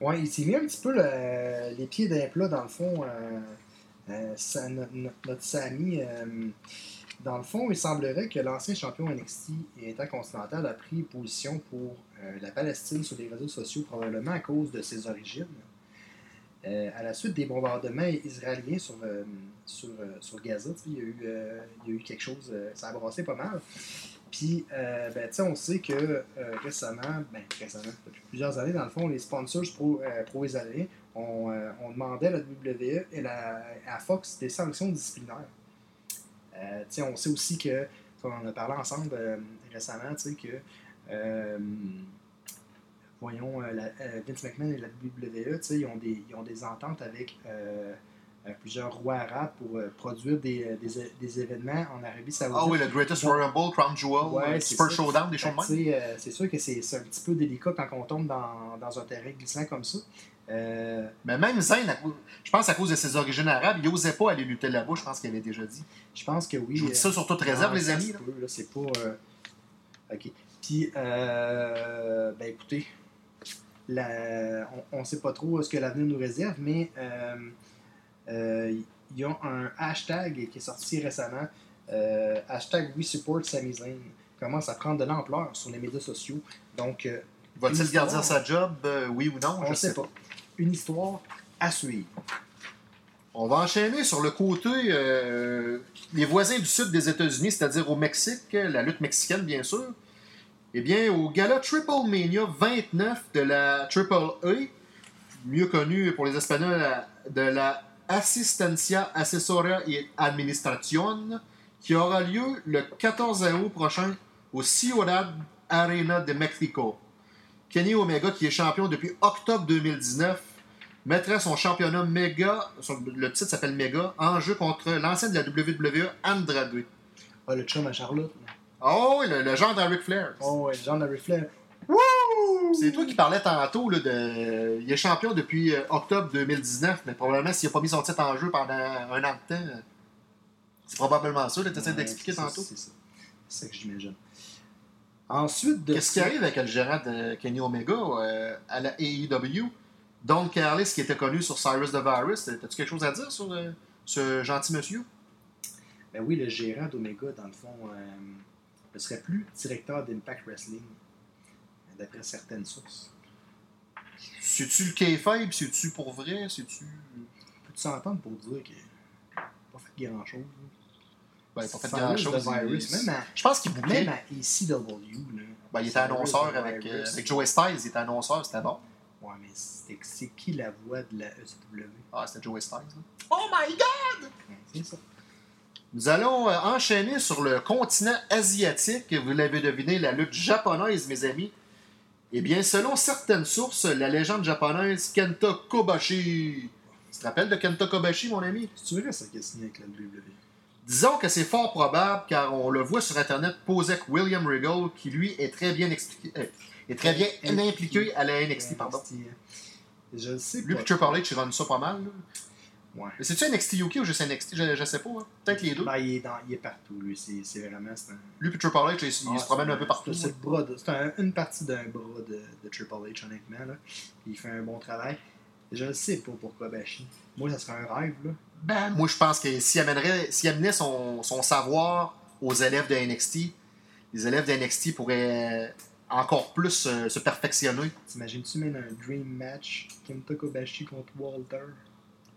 S7: Ouais, il s'est mis un petit peu le- les pieds d'un plat, dans le fond. euh, euh, notre Sami, euh, dans le fond, il semblerait que l'ancien champion NXT et intercontinental a pris position pour euh, la Palestine sur les réseaux sociaux, probablement à cause de ses origines. Euh, à la suite des bombardements israéliens sur, euh, euh, sur Gaza, il y, a eu, y a eu quelque chose, ça a brassé pas mal. Puis, ben, on sait que récemment, ben, récemment, depuis plusieurs années, dans le fond, les sponsors pro, pro-israéliens ont, demandé à la WWE et la, à Fox des sanctions disciplinaires. On sait aussi que, on en a parlé ensemble récemment, que, voyons, euh, la- euh, Vince McMahon et la WWE, ils ont des, ils ont des ententes avec euh, plusieurs rois arabes pour produire des, des, des événements en Arabie Saoudite.
S6: Ah oui, le Greatest Royal Rumble, Crown Jewel,
S7: Ouais,
S6: Super. Showdown, des choses de même.
S7: c'est sûr que c'est un petit peu délicat quand on tombe dans, dans un terrain glissant comme ça. Euh,
S6: Mais même Zayn, je pense à cause de ses origines arabes, il n'osait pas aller lutter là-bas, je pense qu'il avait déjà dit.
S7: je pense que oui.
S6: Je vous dis ça sur toute réserve, les amis.
S7: c'est pas. euh, Ok. Puis, euh, ben écoutez, la- on ne sait pas trop ce que l'avenir nous réserve, mais euh, euh, il y a un hashtag qui est sorti récemment. euh, hashtag We Support Sami Zayn commence à prendre de l'ampleur sur les médias sociaux. Donc, euh,
S6: Va-t-il garder sa job, euh, oui ou non?
S7: on
S6: Je
S7: ne sait pas. Une histoire à suivre.
S6: On va enchaîner sur le côté euh, les voisins du sud des États-Unis, c'est-à-dire au Mexique, la lutte mexicaine bien sûr. Eh bien, au gala Triple Mania 29 de la Triple A, mieux connu pour les Espagnols de la Asistencia Asesoria y Administración, qui aura lieu le 14 août prochain au Ciudad Arena de Mexico. Kenny Omega, qui est champion depuis octobre 2019, mettrait son championnat son- le titre s'appelle méga, en jeu contre l'ancien de la WWE, Andrade.
S7: Ah, le chum à Charlotte.
S6: Oh, oui, le, le genre d'Eric Flair.
S7: Oh, le genre de reflet.
S6: C'est toi qui parlais tantôt là, de. Il est champion depuis euh, octobre 2019, mais probablement s'il n'a pas mis son titre en jeu pendant un an de temps, euh, c'est probablement ça. Tu essaies
S7: Ouais,
S6: d'expliquer tantôt.
S7: C'est ça. C'est ça que j'imagine. Ensuite de
S6: Qu'est-ce qui arrive avec le gérant de Kenny Omega euh, à la AEW? Don Callis, qui était connu sur Cyrus the Virus, as-tu quelque chose à dire sur euh, ce gentil monsieur?
S7: Ben oui, le gérant d'Omega, dans le fond, euh, ne serait plus directeur d'Impact Wrestling, d'après certaines sources.
S6: C'est-tu le kayfabe? C'est-tu pour vrai? C'est-tu...
S7: Peux-tu s'entendre pour dire qu'il n'a pas fait grand-chose?
S6: Ben, il n'a pas fait grand-chose. il-
S7: à,
S6: Je pense qu'il bouquait.
S7: même à ECW, là,
S6: Ben, il était annonceur avec, euh, avec Joey Styles. Il était annonceur, c'était bon.
S7: Ouais, mais c'est qui la voix de la ECW?
S6: Ah, c'était Joey Styles. là. Oh my god!
S7: Ouais, C'est ça.
S6: Nous allons euh, enchaîner sur le continent asiatique. Vous l'avez deviné, la lutte japonaise, mes amis. Eh bien, selon certaines sources, la légende japonaise Kenta Kobashi. Tu te rappelles de Kenta Kobashi, mon ami?
S7: Tu verrais ça qui est signé avec la WWE.
S6: Disons que c'est fort probable, car on le voit sur Internet poser avec William Regal, qui lui est très bien expliqué, euh, est très bien impliqué à la NXT, pardon.
S7: NXT, Je le sais
S6: Lui
S7: pas.
S6: H, ils runnent ça pas mal. là.
S7: Ouais.
S6: C'est-tu NXT UK ou juste NXT? Je, je sais pas. hein. Peut-être les deux.
S7: Ben, il, est dans, il est partout, lui. C'est vraiment... un-
S6: Lui et Triple H, ils, ils
S7: Ah,
S6: se promènent un peu partout.
S7: C'est un- une partie d'un bras de, de Triple H, honnêtement. Là. Il fait un bon travail. Je ne sais pas pourquoi Bashi. Moi, ça serait un rêve. Là.
S6: Ben, moi, je pense que s'il amenait son, son savoir aux élèves de NXT, les élèves de NXT pourraient encore plus se perfectionner.
S7: T'imagines-tu même un dream match? Kenta Kobashi contre Walter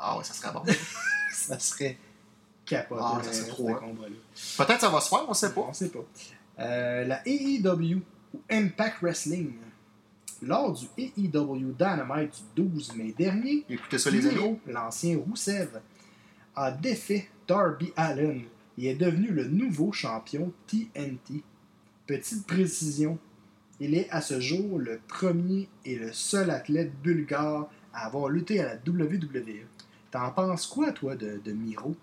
S6: Ah ouais, ça serait bon. *laughs*
S7: Ça serait capoté.
S6: Ah, ça serait trop, hein.
S7: combat-là.
S6: Peut-être ça va se faire, on sait pas.
S7: On sait pas. Euh, la AEW ou Impact Wrestling Lors du AEW Dynamite du 12 mai dernier,
S6: Écoutez ça, les amis.
S7: L'ancien Roussev, a défait Darby Allen et est devenu le nouveau champion TNT. Petite précision, il est à ce jour le premier et le seul athlète bulgare à avoir lutté à la WWE. T'en penses quoi, toi, de, de Miro?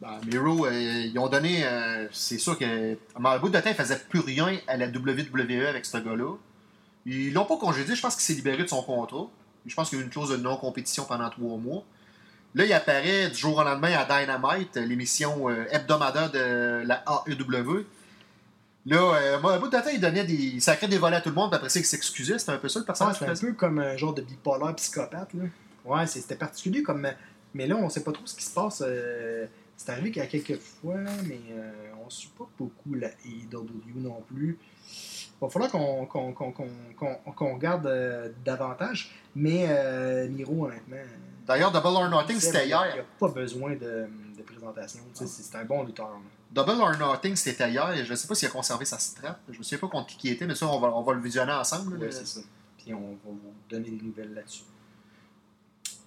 S6: Ben, Miro, euh, ils ont donné. euh, c'est sûr que. À un bout de temps, il faisait plus rien à la WWE avec ce gars-là. Ils l'ont pas congédié. Je pense qu'il s'est libéré de son contrat. Je pense qu'il y a eu une clause de non-compétition pendant trois mois. Là, il apparaît du jour au lendemain à Dynamite, l'émission euh, hebdomadaire de la AEW. Là, euh, moi, à bout de temps, il donnait des. Sacrait des volets à tout le monde, puis après ça, il s'excusait. C'était un peu ça le personnage.
S7: c'est un peu comme un genre de bipolaire psychopathe. Là. Ouais, c'était particulier comme. Mais là, on sait pas trop ce qui se passe. euh, C'est arrivé qu'il y a quelques fois, mais euh, on suit pas beaucoup la AEW non plus. Il va falloir qu'on regarde euh, davantage. Mais euh, Miro, honnêtement.
S6: D'ailleurs, Double or Nothing, c'était
S7: Il n'y a
S6: hier.
S7: pas besoin de, de présentation. C'est un bon lutteur. là.
S6: Double or Nothing, c'était hier. Je ne sais pas s'il a conservé sa strap. Je me souviens pas contre qui était, mais ça, on va, on va le visionner ensemble. le-
S7: c'est ça. Puis on va vous donner des nouvelles là-dessus.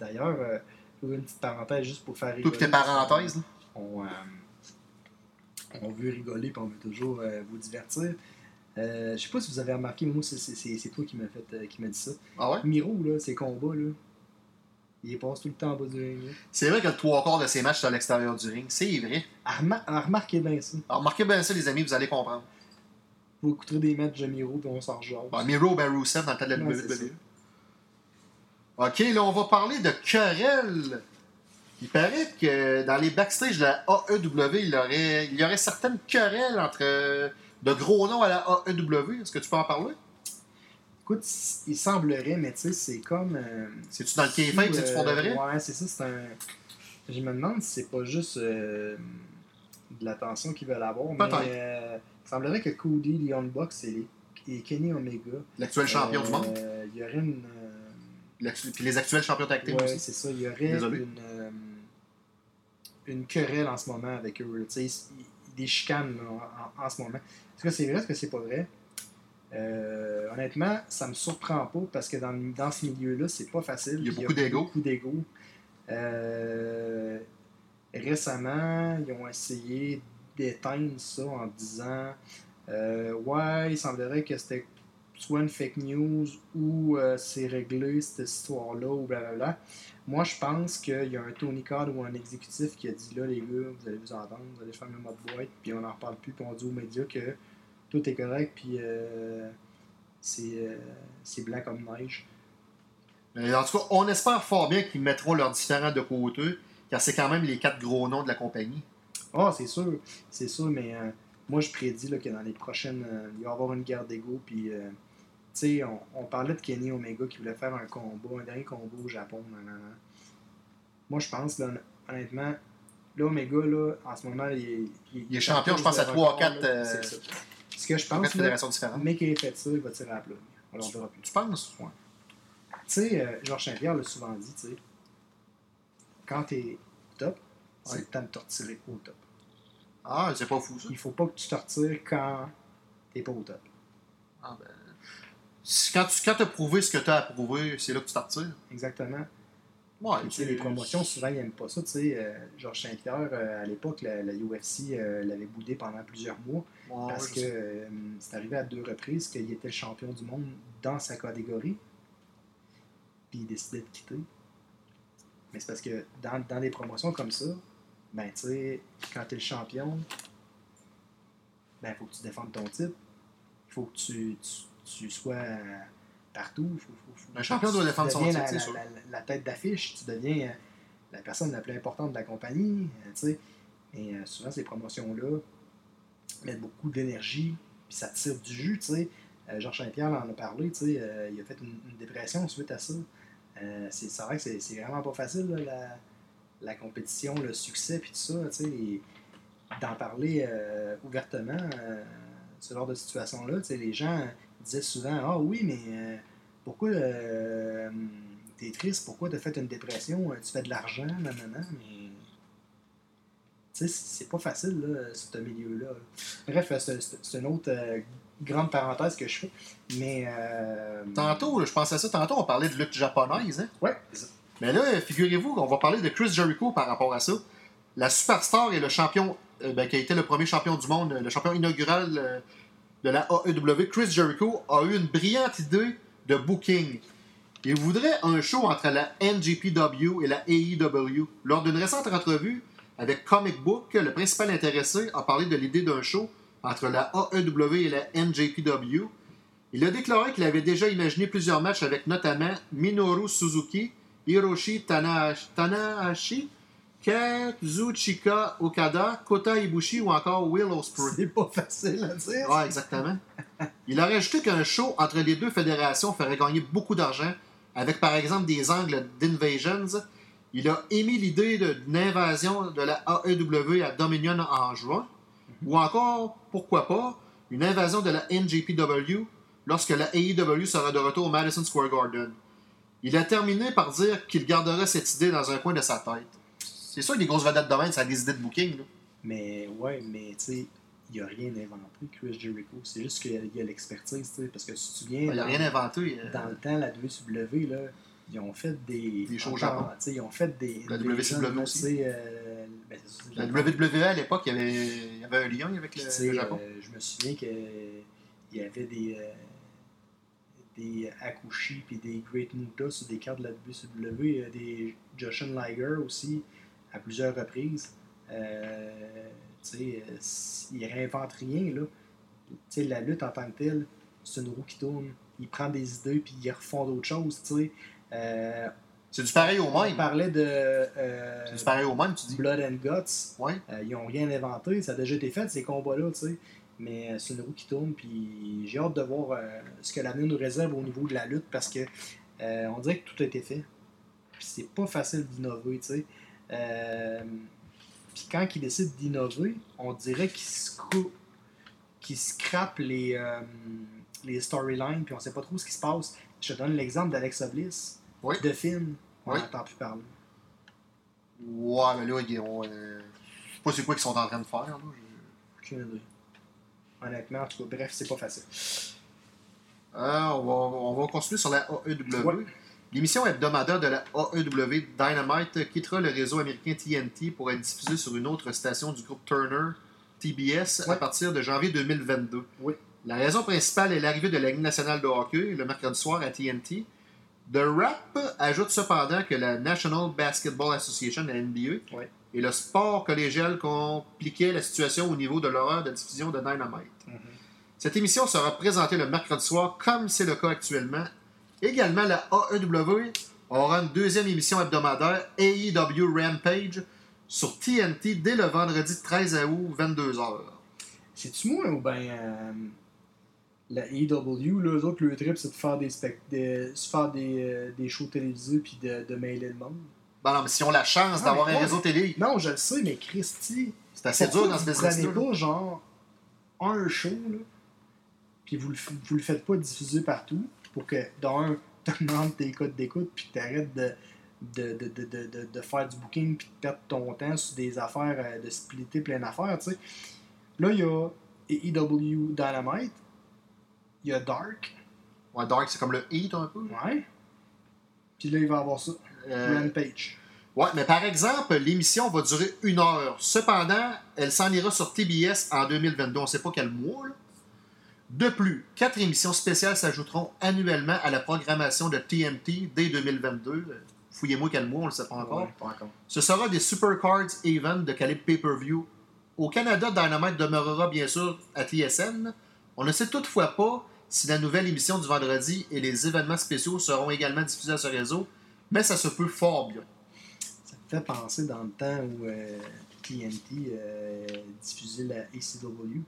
S7: D'ailleurs, euh, une petite parenthèse juste pour faire rigoler.
S6: pis tes parenthèses. là.
S7: On, euh, on veut rigoler puis on veut toujours euh, vous divertir. Euh, je sais pas si vous avez remarqué, mais moi, c'est- toi qui m'as fait qui m'a dit ça.
S6: Ah ouais?
S7: Miro, là, ses combats, là, il passe tout le temps en bas du ring.
S6: C'est vrai que le trois quarts de ses matchs sont à l'extérieur du ring. C'est vrai.
S7: Remar- remarquez bien ça.
S6: Alors, remarquez bien ça, les amis, vous allez comprendre.
S7: Vous écouterez des matchs de Miro puis on s'en rejase.
S6: Bon, Miro ben Rusev dans le de la WWE. Ok, là, on va parler de querelle. Il paraît que dans les backstage de la AEW, il y aurait, il y aurait certaines querelles entre euh, de gros noms à la AEW. Est-ce que tu peux en parler?
S7: Écoute, il semblerait, mais tu sais, c'est comme. euh,
S6: C'est-tu dans le kayfabe, c'est-tu pour de vrai?
S7: euh, Ouais, c'est ça, c'est un. Je me demande si c'est pas juste euh, de l'attention qu'ils veulent avoir, mais il semblerait que Cody, Young Bucks et, les- et Kenny Omega.
S6: L'actuel champion du monde.
S7: Il y aurait une.
S6: Puis les actuels champions tag team
S7: ouais,
S6: aussi.
S7: c'est ça, il y aurait
S6: Désolé.
S7: une. euh, une querelle en ce moment avec eux. là. Tu sais, ils- ils- des chicanes en, en ce moment. Est-ce que c'est vrai, est-ce que c'est pas vrai? Euh, honnêtement, ça me surprend pas parce que dans, dans ce milieu-là, c'est pas facile.
S6: Il y a beaucoup d'ego.
S7: Beaucoup d'ego. Euh, récemment, ils ont essayé d'éteindre ça en disant euh, Ouais, il semblerait que c'était soit une fake news ou euh, c'est réglé cette histoire-là ou blablabla. Moi, je pense qu'il y a un Tony Khan ou un exécutif qui a dit là, les gars, vous allez vous entendre, vous allez faire le mode boîte, puis on n'en reparle plus, puis on dit aux médias que tout est correct, puis euh, c'est euh, c'est blanc comme neige.
S6: En tout cas, on espère fort bien qu'ils mettront leurs différents de côté, car c'est quand même les quatre gros noms de la compagnie.
S7: Ah, c'est sûr, c'est sûr, mais moi je prédis là, que dans les prochaines. il va y avoir une guerre d'ego. Puis, sais, on, on parlait de Kenny Omega qui voulait faire un combat, un dernier combat au Japon. nan, nan, nan. Moi je pense, là, honnêtement, là, Omega, là, en ce moment, il est.
S6: Il est champion, je pense, à
S7: de
S6: trois,
S7: record,
S6: quatre,
S7: là,
S6: euh,
S7: c'est ça. Ce que je pense, là,
S6: fédérations différentes.
S7: mais qu'il ait fait ça, il va tirer à la plug. On verra plus.
S6: Tu penses?
S7: Tu sais, euh, Georges Saint-Pierre l'a souvent dit, tu sais, quand t'es top, c'est
S6: Ouais.
S7: le temps de te retirer au top.
S6: Ah, c'est pas fou ça.
S7: Il faut pas que tu te retires quand t'es pas au top.
S6: Ah, ben, Quand tu quand as prouvé ce que tu as approuvé, c'est là que tu t'en retires.
S7: Exactement.
S6: Ouais,
S7: tu sais, les promotions, souvent, ils n'aiment pas ça. Tu sais, euh, Georges Saint-Pierre, euh, à l'époque, la, la UFC euh, l'avait boudé pendant plusieurs mois
S6: Ouais,
S7: parce que euh, c'est arrivé à deux reprises qu'il était le champion du monde dans sa catégorie. Puis il décidait de quitter. Mais c'est parce que dans, dans des promotions comme ça, ben, tu sais, quand tu es le champion, ben, il faut que tu défendes ton titre. Il faut que tu, tu, tu sois euh, partout. Faut- faut- faut-
S6: Un champion doit défendre son titre,
S7: la,
S6: c'est
S7: la-
S6: sûr.
S7: la- la tête d'affiche, tu deviens euh, la personne la plus importante de la compagnie. euh, sais. Et souvent, ces promotions-là mettent beaucoup d'énergie, puis ça tire du jus. sais. Georges Saint-Pierre en a parlé, euh, il a fait une, une dépression suite à ça. Euh, c'est vrai que c'est vraiment pas facile, là, la, la compétition, le succès, puis tout ça. D'en parler euh, ouvertement, ce genre de situation-là, les gens disaient souvent Ah oui, mais euh, pourquoi euh, t'es triste, pourquoi t'as fait une dépression, tu fais de l'argent, nanana, mais. Tu sais, c'est pas facile, là, ce milieu-là. Bref, c'est une autre euh, grande parenthèse que je fais. Mais. euh,
S6: Tantôt, je pensais à ça, tantôt, on parlait de lutte japonaise. Hein?
S7: Ouais.
S6: Mais là, figurez-vous qu'on va parler de Chris Jericho par rapport à ça. La superstar et le champion, euh, ben, qui a été le premier champion du monde, le champion inaugural euh, de la AEW, Chris Jericho, a eu une brillante idée de booking. Il voudrait un show entre la NJPW et la AEW. Lors d'une récente entrevue avec Comic Book, le principal intéressé a parlé de l'idée d'un show entre la AEW et la NJPW. Il a déclaré qu'il avait déjà imaginé plusieurs matchs avec notamment Minoru Suzuki, Hiroshi Tanahashi, Kazuchika Okada, Kota Ibushi ou encore Will Ospreay.
S7: C'est pas facile à dire.
S6: Ouais, exactement. Il a rajouté qu'un show entre les deux fédérations ferait gagner beaucoup d'argent, avec par exemple des angles d'invasions. Il a émis l'idée d'une invasion de la AEW à Dominion en juin, ou encore, pourquoi pas, une invasion de la NJPW lorsque la AEW sera de retour au Madison Square Garden. Il a terminé par dire qu'il garderait cette idée dans un coin de sa tête. C'est sûr que les grosses vedettes de même, ça a des idées de booking. là.
S7: Mais ouais, mais tu sais, il a rien inventé, Chris Jericho. C'est juste qu'il y a- l'expertise, tu sais. Parce que si tu te souviens.
S6: Il rien inventé. euh,
S7: dans le temps, la WCW, là, ils ont fait des.
S6: Des shows Japon.
S7: Ils ont fait des.
S6: La
S7: des
S6: WCW
S7: jeunes,
S6: aussi.
S7: euh, ben,
S6: La. WWE à l'époque, il y avait, il y avait un lien avec le, le Japon.
S7: euh, je me souviens qu'il y avait des. euh, des Akushi puis des Great Muta sur des cartes de la WCW, euh, des Joshin Liger aussi, à plusieurs reprises. Euh, euh, il réinvente rien, là. La lutte en tant que telle, c'est une roue qui tourne. Il prend des idées puis il refond d'autres choses. Euh,
S6: C'est du pareil au
S7: on
S6: même.
S7: parlait de euh,
S6: C'est du pareil au même, tu dis.
S7: Blood and Guts.
S6: Ouais.
S7: Ils n'ont rien inventé, ça a déjà été fait, ces combats-là. Mais c'est une roue qui tourne, puis j'ai hâte de voir ce que l'avenir nous réserve au niveau de la lutte, parce que on dirait que tout a été fait. C'est pas facile d'innover, tu sais. Euh, puis quand ils décident d'innover, on dirait qu'ils scrapent les, euh, les storylines, puis on sait pas trop ce qui se passe. Je te donne l'exemple d'Alexa Bliss,
S6: Oui.
S7: de Finn, on
S6: Oui.
S7: n'entend plus parler.
S6: Ouais, mais là, ils ont, euh, je sais pas c'est quoi qu'ils sont en train de faire. Là.
S7: Aucune idée. Honnêtement, en tout cas, bref, c'est pas facile.
S6: Euh, on, va, on va continuer sur la AEW.
S7: Ouais.
S6: L'émission hebdomadaire de la AEW Dynamite quittera le réseau américain TNT pour être diffusée sur une autre station du groupe Turner, TBS, à partir de janvier 2022.
S7: Oui.
S6: La raison principale est l'arrivée de la Ligue nationale de hockey le mercredi soir à TNT. The Rap ajoute cependant que la National Basketball Association, la NBA, et le sport collégial compliquaient la situation au niveau de l'horaire de diffusion de Dynamite. Cette émission sera présentée le mercredi soir, comme c'est le cas actuellement. Également, la AEW aura une deuxième émission hebdomadaire, AEW Rampage, sur TNT dès le vendredi 13 août, 22h.
S7: C'est-tu moi ou bien euh, la AEW, là, eux autres, le trip, c'est de faire des, spect- de, faire des, euh, des shows télévisés puis de, de mailer le monde.
S6: Bon, non, mais si on a la chance
S7: Ah,
S6: d'avoir un réseau télé,
S7: Non, je le sais, mais Christy,
S6: c'est assez dur dans ce
S7: vous
S6: business
S7: prenez pas genre un show, là, puis vous le, vous le faites pas diffuser partout? Pour que, d'un, *laughs* t'augmentes tes codes d'écoute puis que t'arrêtes de, de, de, de, de, faire du booking puis de perdre ton temps sur des affaires, euh, de splitter plein d'affaires, tu sais. Là, il y a AEW Dynamite, il y a Dark,
S6: Ouais, Dark, c'est comme le Heat un peu.
S7: ouais, puis là, il va y avoir ça,
S6: Euh,
S7: Rampage.
S6: Ouais, mais par exemple, l'émission va durer une heure. Cependant, elle s'en ira sur TBS en 2022. On ne sait pas quel mois. là. De plus, quatre émissions spéciales s'ajouteront annuellement à la programmation de TNT dès 2022. Euh, Fouillez-moi quel mois, on ne le sait pas encore.
S7: Ouais, pas encore.
S6: Ce sera des Supercards Event de calibre pay-per-view. Au Canada, Dynamite demeurera bien sûr à TSN. On ne sait toutefois pas si la nouvelle émission du vendredi et les événements spéciaux seront également diffusés à ce réseau, mais ça se peut fort bien.
S7: Ça me fait penser dans le temps où euh, TNT euh, diffusait la ACW.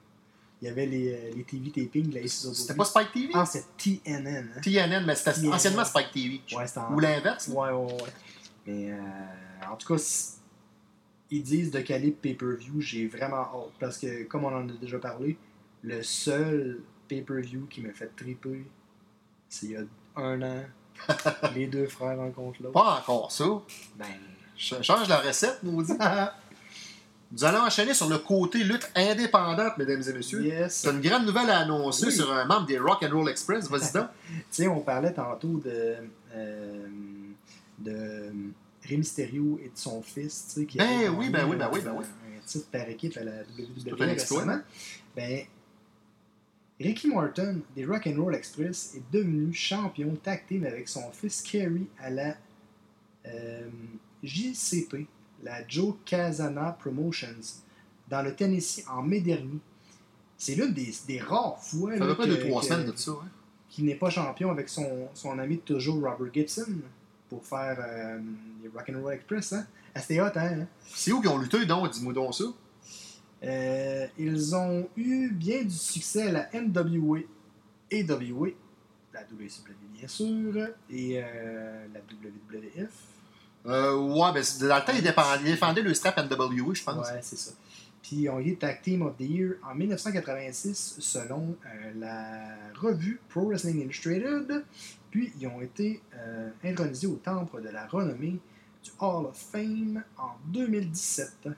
S7: Il y avait les, euh, les TV tapings.
S6: C'était pas Spike TV?
S7: Ah, c'est TNN. Hein?
S6: TNN, mais c'était anciennement Spike TV.
S7: Ouais, c'était en-
S6: Ou l'inverse.
S7: Ouais, ouais, ouais. Mais euh, en tout cas, ils disent de calibre pay-per-view, j'ai vraiment hâte. Parce que, comme on en a déjà parlé, le seul pay-per-view qui m'a fait triper, c'est il y a un an. *laughs* les deux frères rencontrent l'autre.
S6: Pas encore ça.
S7: Ben,
S6: Ch- Change la recette, nous dit. *laughs* Nous allons enchaîner sur le côté lutte indépendante, mesdames et messieurs.
S7: Yes.
S6: C'est une grande nouvelle à annoncer
S7: Oui.
S6: sur un membre des Rock and Roll Express. Vas-y donc. *laughs*
S7: Tu sais, on parlait tantôt de, euh, de Rey Mysterio et de son fils, tu sais, qui
S6: Ben
S7: avait
S6: oui, ben oui, ben
S7: un-
S6: oui, ben oui.
S7: un titre par équipe à la WWE récemment. Ben, Ricky Morton des Rock and Roll Express est devenu champion tag team avec son fils Kerry à la euh, JCP, la Joe Casana Promotions, dans le Tennessee en mai dernier. C'est l'une des, des rares fois
S6: Ça
S7: là,
S6: fait pas
S7: que-
S6: deux, trois
S7: que-
S6: semaines de ça. Hein?
S7: qui n'est pas champion avec son, son ami de toujours Robert Gibson pour faire euh, les Rock'n'Roll Express. Hein? Ah, C'était hot, hein?
S6: C'est où qu'ils ont lutté, donc? Dis-moi donc ça.
S7: Euh, ils ont eu bien du succès à la NWA et WA, la WCW bien sûr, et euh, la WWF.
S6: Euh, ouais, ben, dans le temps, ils défendaient, ils défendaient le strap NWA, je pense.
S7: Ouais, c'est ça. Puis ils ont eu Tag Team of the Year en 1986 selon euh, la revue Pro Wrestling Illustrated. Puis ils ont été euh, intronisés au temple de la renommée du Hall of Fame en 2017.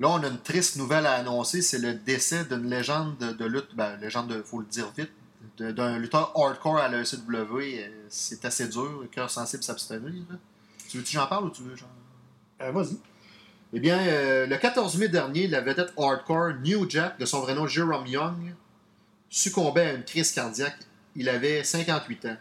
S6: Là, on a une triste nouvelle à annoncer. C'est le décès d'une légende de, lutte. Ben, légende, il faut le dire vite. D'un lutteur hardcore à la ECW. Euh, C'est assez dur. Cœur sensible s'abstenir. Tu veux que j'en parle ou tu veux genre...
S7: Euh, Vas-y.
S6: Eh bien, euh, le 14 mai dernier, la vedette hardcore New Jack, de son vrai nom Jerome Young, succombait à une crise cardiaque. Il avait 58 ans.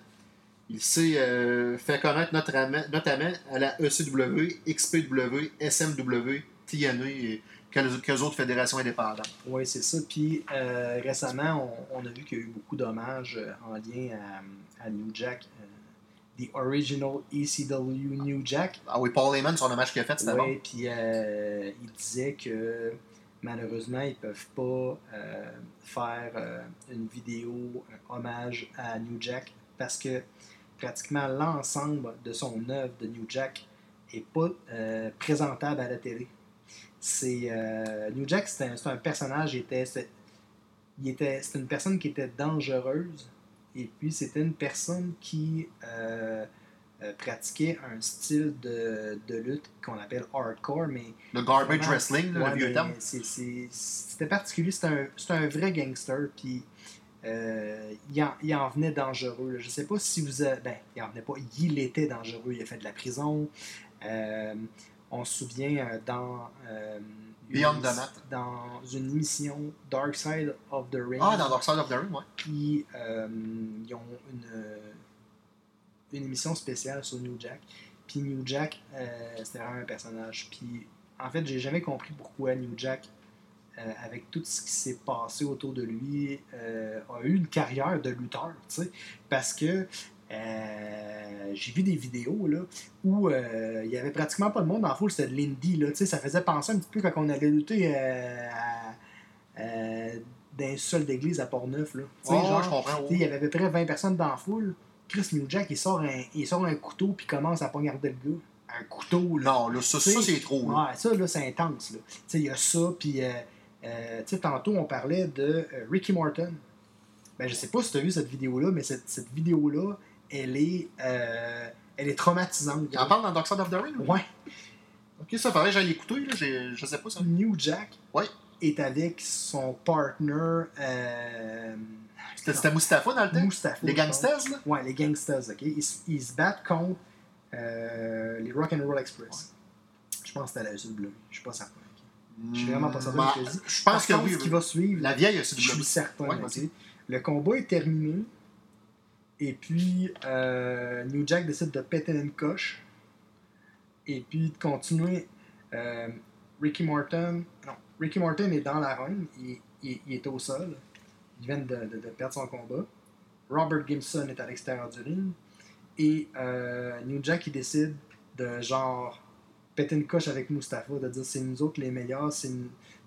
S6: Il s'est euh, fait connaître notamment, à la E ECW, XPW, SMW, TNA et quelques, autres fédérations indépendantes.
S7: Oui, c'est ça. Puis euh, récemment, on, on a vu qu'il y a eu beaucoup d'hommages en lien à, à New Jack. The Original ECW New Jack.
S6: Ah oui, Paul Heyman, son hommage qu'il a fait, c'était
S7: Oui, puis euh, il disait que malheureusement, ils peuvent pas euh, faire euh, une vidéo, un hommage à New Jack parce que pratiquement l'ensemble de son œuvre de New Jack est pas euh, présentable à la télé. C'est New Jack, c'est un, personnage, était, était, c'est une personne qui était dangereuse et puis c'était une personne qui euh, euh, pratiquait un style de, de lutte qu'on appelle hardcore, mais
S6: Le garbage
S7: Vraiment.
S6: wrestling,
S7: Ouais,
S6: le vieux terme.
S7: C'était particulier. C'était un, un vrai gangster. Puis euh, il, en, il en venait dangereux. Je sais pas si vous avez. Ben, il en venait pas. Il était dangereux. Il a fait de la prison. Euh, on se souvient dans.
S6: Beyond the Mat.
S7: Dans une émission Dark Side of the Ring.
S6: Ah, dans Dark Side of the Ring, ouais.
S7: Puis euh, ils ont une, euh, une émission spéciale sur New Jack. Puis New Jack, euh, c'était vraiment un personnage. Puis en fait, j'ai jamais compris pourquoi New Jack, euh, avec tout ce qui s'est passé autour de lui, a eu une carrière de lutteur. tu sais. Parce que euh, j'ai vu des vidéos là, où euh, il y avait pratiquement pas de monde la foule, c'était de l'indie. là, Ça faisait penser un petit peu quand on allait lutter euh, euh, d'un sol d'église à Port-Neuf. là.
S6: Oh,
S7: genre,
S6: je comprends.
S7: Il y avait à peu près 20 personnes dans la foule. Chris New Jack, il sort un, il sort un couteau puis commence à poignarder le gars. Un couteau, là.
S6: Non, là, ça, c'est trop. là.
S7: Ouais, ça, là, c'est intense. là. Tu sais, il y a ça, puis... tu sais, tantôt, on parlait de Ricky Morton. Ben, je sais pas si tu as vu cette vidéo-là, mais cette, cette vidéo-là, elle est... euh, elle est traumatisante.
S6: Il en parle dans Dark Side of the Ring?
S7: Ouais.
S6: Ok, ça, que j'aille l'écouter, Je sais pas ça.
S7: New Jack
S6: Ouais.
S7: est avec son partner... Euh,
S6: C'était Mustafa dans le temps?
S7: Mustafa,
S6: Les gangsters, là?
S7: Ouais, les gangsters, ok. Ils, ils se battent contre euh, les Rock'n'Roll Express. Je pense que c'était la SW. Je suis pas certain. ok. Je suis vraiment pas certain de ce que je dis.
S6: Je
S7: Par
S6: pense que
S7: contre,
S6: oui.
S7: ce qui
S6: oui.
S7: va suivre,
S6: La vieille
S7: je suis certain.
S6: Ouais.
S7: Le combat est terminé. Et puis, euh, New Jack décide de péter une coche. Et puis, de continuer. Euh, Ricky Morton. Non, Ricky est dans la ring. Il, est au sol. Il vient de, perdre son combat. Robert Gibson est à l'extérieur du ring. Et euh, New Jack, il décide de genre péter une coche avec Mustafa, de dire c'est nous autres les meilleurs,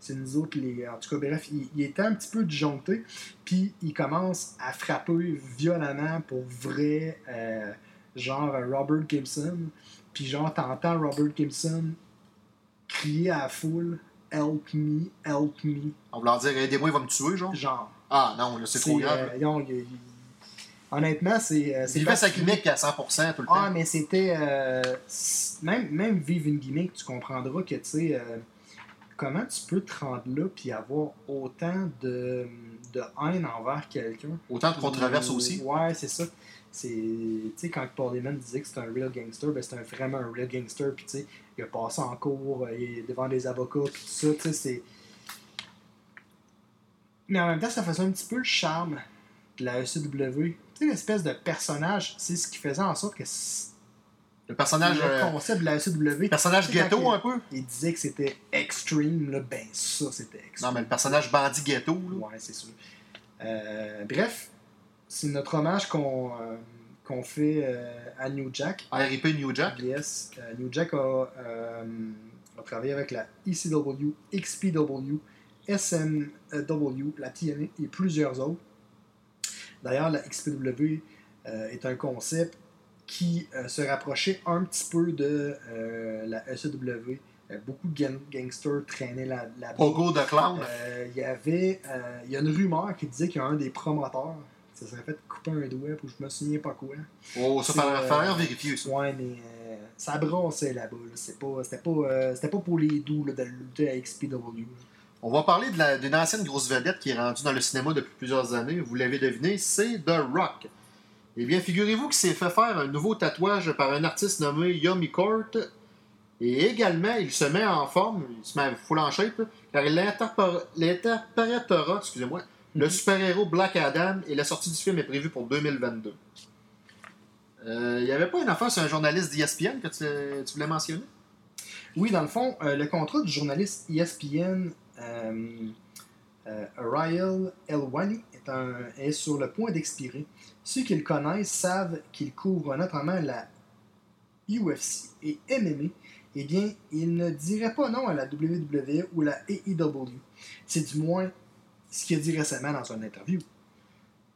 S7: c'est nous autres les. En tout cas, bref, il, il était un petit peu disjoncté. Puis il commence à frapper violemment pour vrai, euh, genre Robert Gibson. Puis genre, t'entends Robert Gibson crier à la foule Help me, help me.
S6: On leur dire, aidez-moi, il va me tuer, genre?
S7: Genre.
S6: Ah non, là, c'est trop grave.
S7: euh, non, il- il- Honnêtement, c'est. euh,
S6: il fait sa gimmick à 100% tout le temps.
S7: Ah, mais c'était. euh, même, même vivre une gimmick, tu comprendras que, tu sais, euh, comment tu peux te rendre là puis avoir autant de, de haine envers quelqu'un?
S6: Autant de controverses aussi.
S7: Ouais, c'est ça. C'est, tu sais, quand Paul Heyman disait que c'était un real gangster, ben c'était vraiment un real gangster. Puis, tu sais, il a passé en cours, euh, il est devant des avocats, puis tout ça, tu sais, c'est. Mais en même temps, ça faisait un petit peu le charme de la ECW. Tu sais, l'espèce de personnage, c'est ce qui faisait en sorte que
S6: Le personnage,
S7: le
S6: euh,
S7: concept de la ECW.
S6: personnage ghetto
S7: il-
S6: un peu?
S7: Il disait que c'était extreme, là, ben ça, c'était extreme.
S6: Non, mais le personnage bandit ghetto. Là.
S7: Ouais, c'est sûr. Euh, bref, c'est notre hommage qu'on euh, fait euh, à New Jack.
S6: RIP New Jack.
S7: Yes, New Jack a, a travaillé avec la ECW, XPW, SMW, la TNA et plusieurs autres. D'ailleurs, la XPW est un concept qui euh, se rapprochait un petit peu de euh, la ECW. Euh, beaucoup de gang- gangsters traînaient là- là-bas.
S6: Pogo de Clown.
S7: Euh, Il y avait euh, il y a une rumeur qui disait qu'il y a un des promoteurs qui se serait fait couper un doigt pour je me souviens pas quoi.
S6: oh, ça
S7: euh,
S6: faire vérifier ça.
S7: Ouais, mais ça brassait là-bas. Là. Pas, c'était, pas, c'était pas pour les doux là, de lutter à XPW.
S6: On va parler la- d'une ancienne grosse vedette qui est rendue dans le cinéma depuis plusieurs années. Vous l'avez deviné, c'est The Rock. Eh bien, figurez-vous qu'il s'est fait faire un nouveau tatouage par un artiste nommé Yomi Court. Et également, il se met en forme, il se met full en shape, car il interprétera, excusez-moi, le super-héros Black Adam et la sortie du film est prévue pour 2022. Euh, Il n'y avait pas une affaire sur un journaliste d'ESPN que tu, tu voulais mentionner?
S7: Oui, dans le fond, euh, le contrat du journaliste ESPN euh, euh, Ariel Elwani est, un- est sur le point d'expirer. Ceux qui le connaissent savent qu'il couvre notamment la UFC et MMA. Eh bien, il ne dirait pas non à la WWE ou la AEW. C'est du moins ce qu'il a dit récemment dans une interview.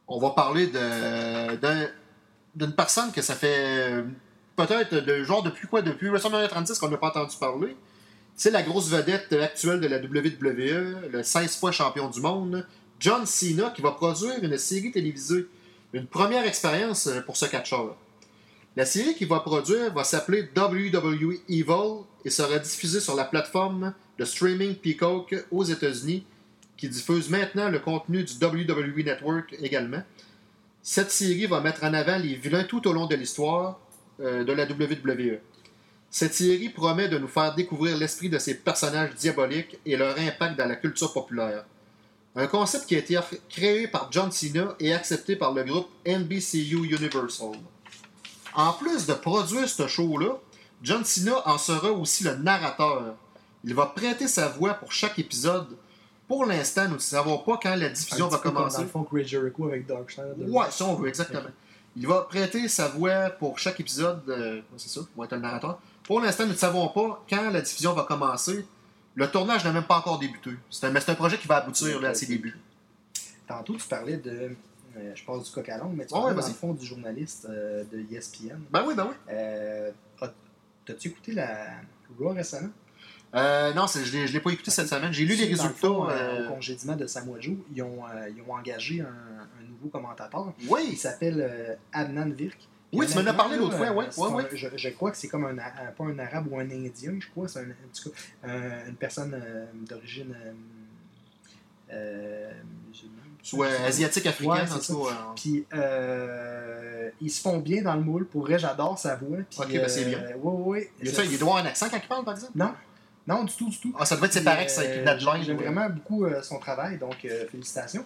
S6: on va parler de, d'un- d'une personne que ça fait peut-être de genre depuis quoi? Depuis WrestleMania 36 qu'on n'a pas entendu parler. C'est la grosse vedette actuelle de la WWE, le 16 fois champion du monde, John Cena, qui va produire une série télévisée. Une première expérience euh, pour ce catcheur. La série qu'il va produire va s'appeler WWE Evil et sera diffusée sur la plateforme de streaming Peacock aux États-Unis qui diffuse maintenant le contenu du WWE Network également. Cette série va mettre en avant les vilains tout au long de l'histoire euh, de la WWE. Cette série promet de nous faire découvrir l'esprit de ces personnages diaboliques et leur impact dans la culture populaire. Un concept qui a été créé par John Cena et accepté par le groupe NBCU Universal. En plus de produire ce show-là, John Cena en sera aussi le narrateur. Il va prêter sa voix pour chaque épisode. Pour l'instant, nous ne savons pas quand la diffusion va
S7: peu comme
S6: commencer.
S7: Dans le fond, avec Darkseid.
S6: Ouais, ça on veut, exactement. Il va prêter sa voix pour chaque épisode. euh, c'est ça, il va être le narrateur. Pour l'instant, nous ne savons pas quand la diffusion va commencer. Le tournage n'a même pas encore débuté. C'est un, mais c'est un projet qui va aboutir là, à ses débuts.
S7: Tantôt, tu parlais de. euh, je passe du coq à l'ongle, mais tu
S6: Ouais,
S7: parlais dans le fond du journaliste euh, de ESPN.
S6: Ben oui, ben oui.
S7: Euh, as- T'as-tu écouté la Raw récemment?
S6: Euh, non, je ne l'ai pas écouté cette semaine. J'ai lu les résultats.
S7: fond, euh, Au congédiement de Samoa Joe, ils ont, euh, ils ont engagé un, un nouveau commentateur. Il
S6: Oui,
S7: s'appelle euh, Adnan Virk.
S6: Oui, tu m'en as parlé l'autre fois, ouais,
S7: c'est
S6: ouais, ouais.
S7: Je, je crois que c'est comme un, un- pas un arabe ou un indien, je crois. C'est un, en tout cas, un- une personne euh, d'origine euh, euh, musulmane.
S6: soit asiatique, africain,
S7: Ouais,
S6: en tout cas. euh,
S7: Puis euh, ils se font bien dans le moule. Pour vrai, j'adore sa voix. Puis,
S6: Ok, ben, c'est bien.
S7: euh, ouais, ouais.
S6: ça, il doit avoir un accent quand il parle, par exemple?
S7: Non, non, du tout, du tout.
S6: Ah, ça devait être séparé que c'est avec
S7: euh,
S6: une deadline.
S7: J'aime vraiment beaucoup euh, son travail, donc euh, félicitations.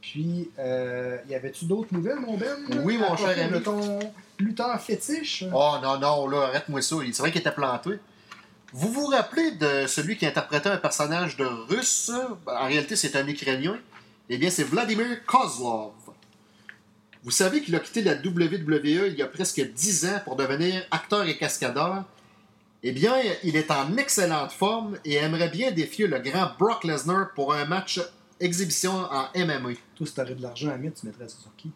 S7: Puis, euh, y avait-tu d'autres nouvelles, mon Ben?
S6: Oui, mon cher ami.
S7: ton lutteur fétiche?
S6: Oh non, non, là, arrête-moi ça. C'est vrai qu'il était planté. Vous vous rappelez de celui qui interprétait un personnage de russe? Ben, En réalité, c'est un Ukrainien. Eh bien, c'est Vladimir Kozlov. Vous savez qu'il a quitté la WWE il y a presque 10 ans pour devenir acteur et cascadeur. Eh bien, il est en excellente forme et aimerait bien défier le grand Brock Lesnar pour un match exhibition en MMA.
S7: Toi, si t'aurais de l'argent à mettre, tu mettrais ça sur qui?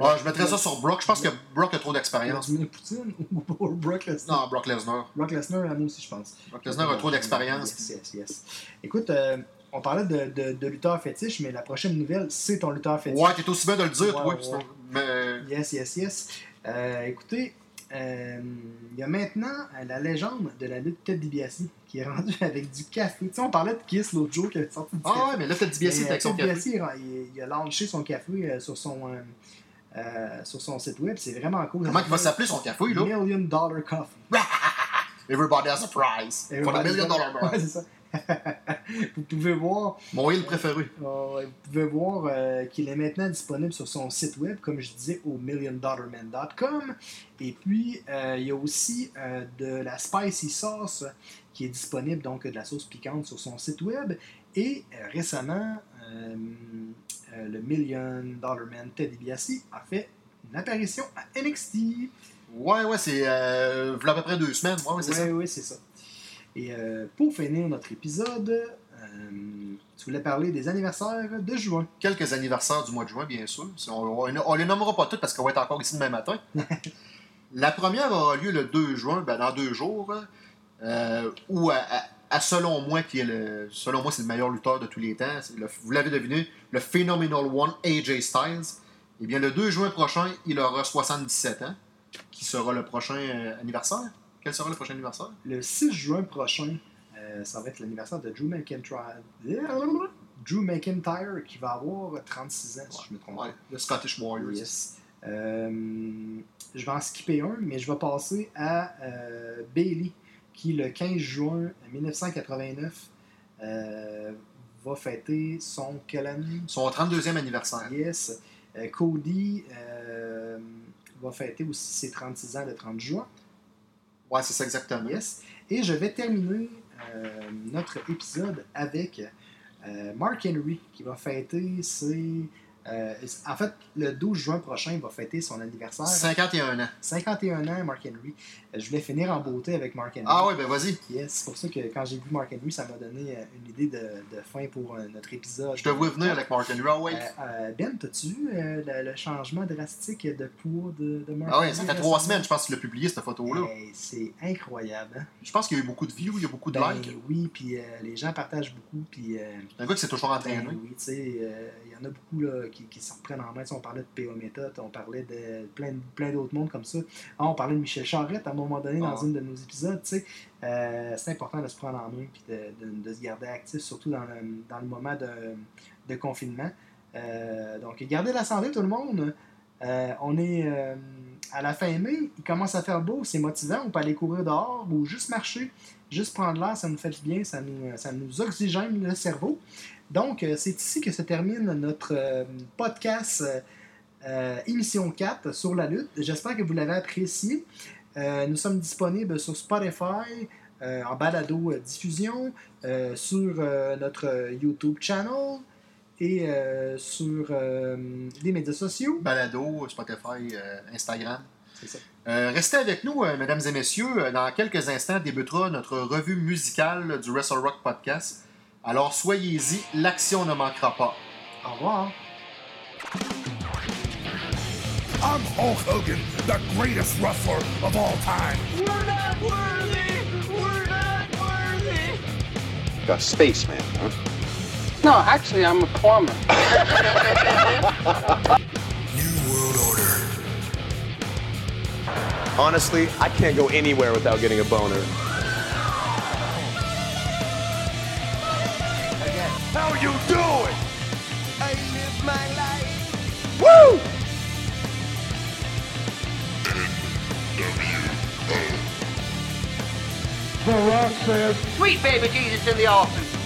S6: Ah, je mettrais ça sur Brock. Je pense que Brock a trop d'expérience.
S7: Vladimir Poutine ou *laughs* Brock Lesnar?
S6: Non, Brock Lesnar.
S7: Brock Lesnar, à moi aussi, je pense.
S6: Brock Lesnar a trop d'expérience.
S7: Yes, yes, yes. Écoute, euh, on parlait de, de, de lutteur fétiche, mais la prochaine nouvelle, c'est ton lutteur fétiche.
S6: Ouais, t'es aussi bien de le dire,
S7: Ouais,
S6: toi.
S7: ouais.
S6: Mais
S7: Yes, yes, yes. Euh, écoutez, euh, il y a maintenant euh, la légende de la lutte Ted DiBiase qui est rendue *laughs* avec du café. Tu sais, on parlait de Kiss l'autre jour qui avait sorti du
S6: Ah
S7: café.
S6: ouais, mais là, Ted DiBiase est avec son
S7: Ted
S6: café.
S7: Il, il a lancé son café euh, sur son, euh, euh, sur son site web. C'est vraiment cool.
S6: Comment il va s'appeler son café, là?
S7: Million Dollar Coffee. *laughs*
S6: Everybody has a prize. For the million dollar
S7: Ouais,
S6: prize.
S7: c'est ça. Vous pouvez voir,
S6: Mon île préféré.
S7: euh, vous pouvez voir euh, qu'il est maintenant disponible sur son site web, comme je disais, au milliondollarman.com. Et puis, euh, il y a aussi de la spicy sauce qui est disponible, donc de la sauce piquante sur son site web. Et récemment, le Million Dollar Man Ted DiBiase a fait une apparition à NXT.
S6: Ouais, ouais, c'est à peu près deux semaines. Ouais, ouais, ça.
S7: C'est ça. Et euh, pour finir notre épisode, euh, tu voulais parler des anniversaires de juin.
S6: Quelques anniversaires du mois de juin, bien sûr. On, on les nommera pas toutes parce qu'on va être encore ici demain matin. *laughs* La première aura lieu le 2 juin, ben, dans deux jours, euh, où, à, à- à selon moi, qui est le, selon moi, c'est le meilleur lutteur de tous les temps, le- vous l'avez deviné, le Phenomenal One, AJ Styles. Eh bien, le 2 juin prochain, il aura 77 ans, qui sera le prochain euh, anniversaire. Quel sera le prochain anniversaire?
S7: Le 6 juin prochain, euh, ça va être l'anniversaire de Drew McIntyre. Drew McIntyre qui va avoir 36 ans, si je me trompe
S6: Ouais, le Scottish Warriors.
S7: Yes. Euh, je vais en skipper un, mais je vais passer à euh, Bailey, qui le 15 juin 1989 euh, va fêter son.
S6: Son 32e anniversaire.
S7: Yes. Cody va fêter aussi ses 36 ans le 30 juin.
S6: Ouais, c'est ça exactement.
S7: Yes. Et je vais terminer euh, notre épisode avec euh, Mark Henry qui va fêter ses. Euh, en fait, le 12 juin prochain, il va fêter son anniversaire.
S6: 51 ans.
S7: 51 ans, Mark Henry. Euh, je voulais finir en beauté avec Mark Henry.
S6: Ah ouais, ben vas-y.
S7: Yes, c'est pour ça que quand j'ai vu Mark Henry, ça m'a donné euh, une idée de, de fin pour euh, notre épisode.
S6: Je te vois venir avec Mark Henry. Ah
S7: euh, ben, t'as-tu vu le, le changement drastique de poids de, de Mark
S6: Ah ouais,
S7: Henry
S6: ça fait trois semaines, je pense, que tu l'as publié, cette photo-là.
S7: C'est incroyable. Hein?
S6: Je pense qu'il y a eu beaucoup de views, il y a beaucoup de
S7: Ben
S6: likes.
S7: oui, puis les gens partagent beaucoup, puis
S6: C'est un gars qui s'est toujours
S7: ben
S6: entraîné.
S7: oui, tu sais, il y en a beaucoup là, qui, qui se reprennent en main. On parlait de PO Méthode, on parlait de plein, plein d'autres mondes comme ça. Ah, on parlait de Michel Charrette à un moment donné dans
S6: Ah.
S7: une de nos épisodes, tu sais. Euh, c'est important de se prendre en main puis de, de- de se garder actif, surtout dans le, dans le moment de, de confinement. Euh, donc, gardez la santé, tout le monde. Euh, on est euh, à la fin mai, il commence à faire beau, c'est motivant. On peut aller courir dehors ou juste marcher, juste prendre l'air, ça nous fait du bien, ça nous, ça nous oxygène le cerveau. Donc, euh, c'est ici que se termine notre euh, podcast euh, émission 4 sur la lutte. J'espère que vous l'avez apprécié. Nous sommes disponibles sur Spotify, euh, en balado euh, diffusion, euh, sur notre YouTube channel et sur les médias sociaux.
S6: Balado, Spotify, Instagram.
S7: Ça.
S6: Restez avec nous, mesdames et messieurs. Dans quelques instants débutera notre revue musicale du Wrestle Rock Podcast. Alors soyez-y, l'action ne manquera pas.
S7: Au revoir.
S1: I'm Hulk Hogan, the greatest wrestler of all time.
S2: We're not worthy! We're not worthy!
S3: A spaceman, huh?
S4: No, actually, I'm a plumber. *laughs*
S1: New World Order.
S5: Honestly, I can't go anywhere without getting a boner.
S1: How you doing?
S2: I live my life!
S5: Woo!
S4: Sweet baby Jesus in the office.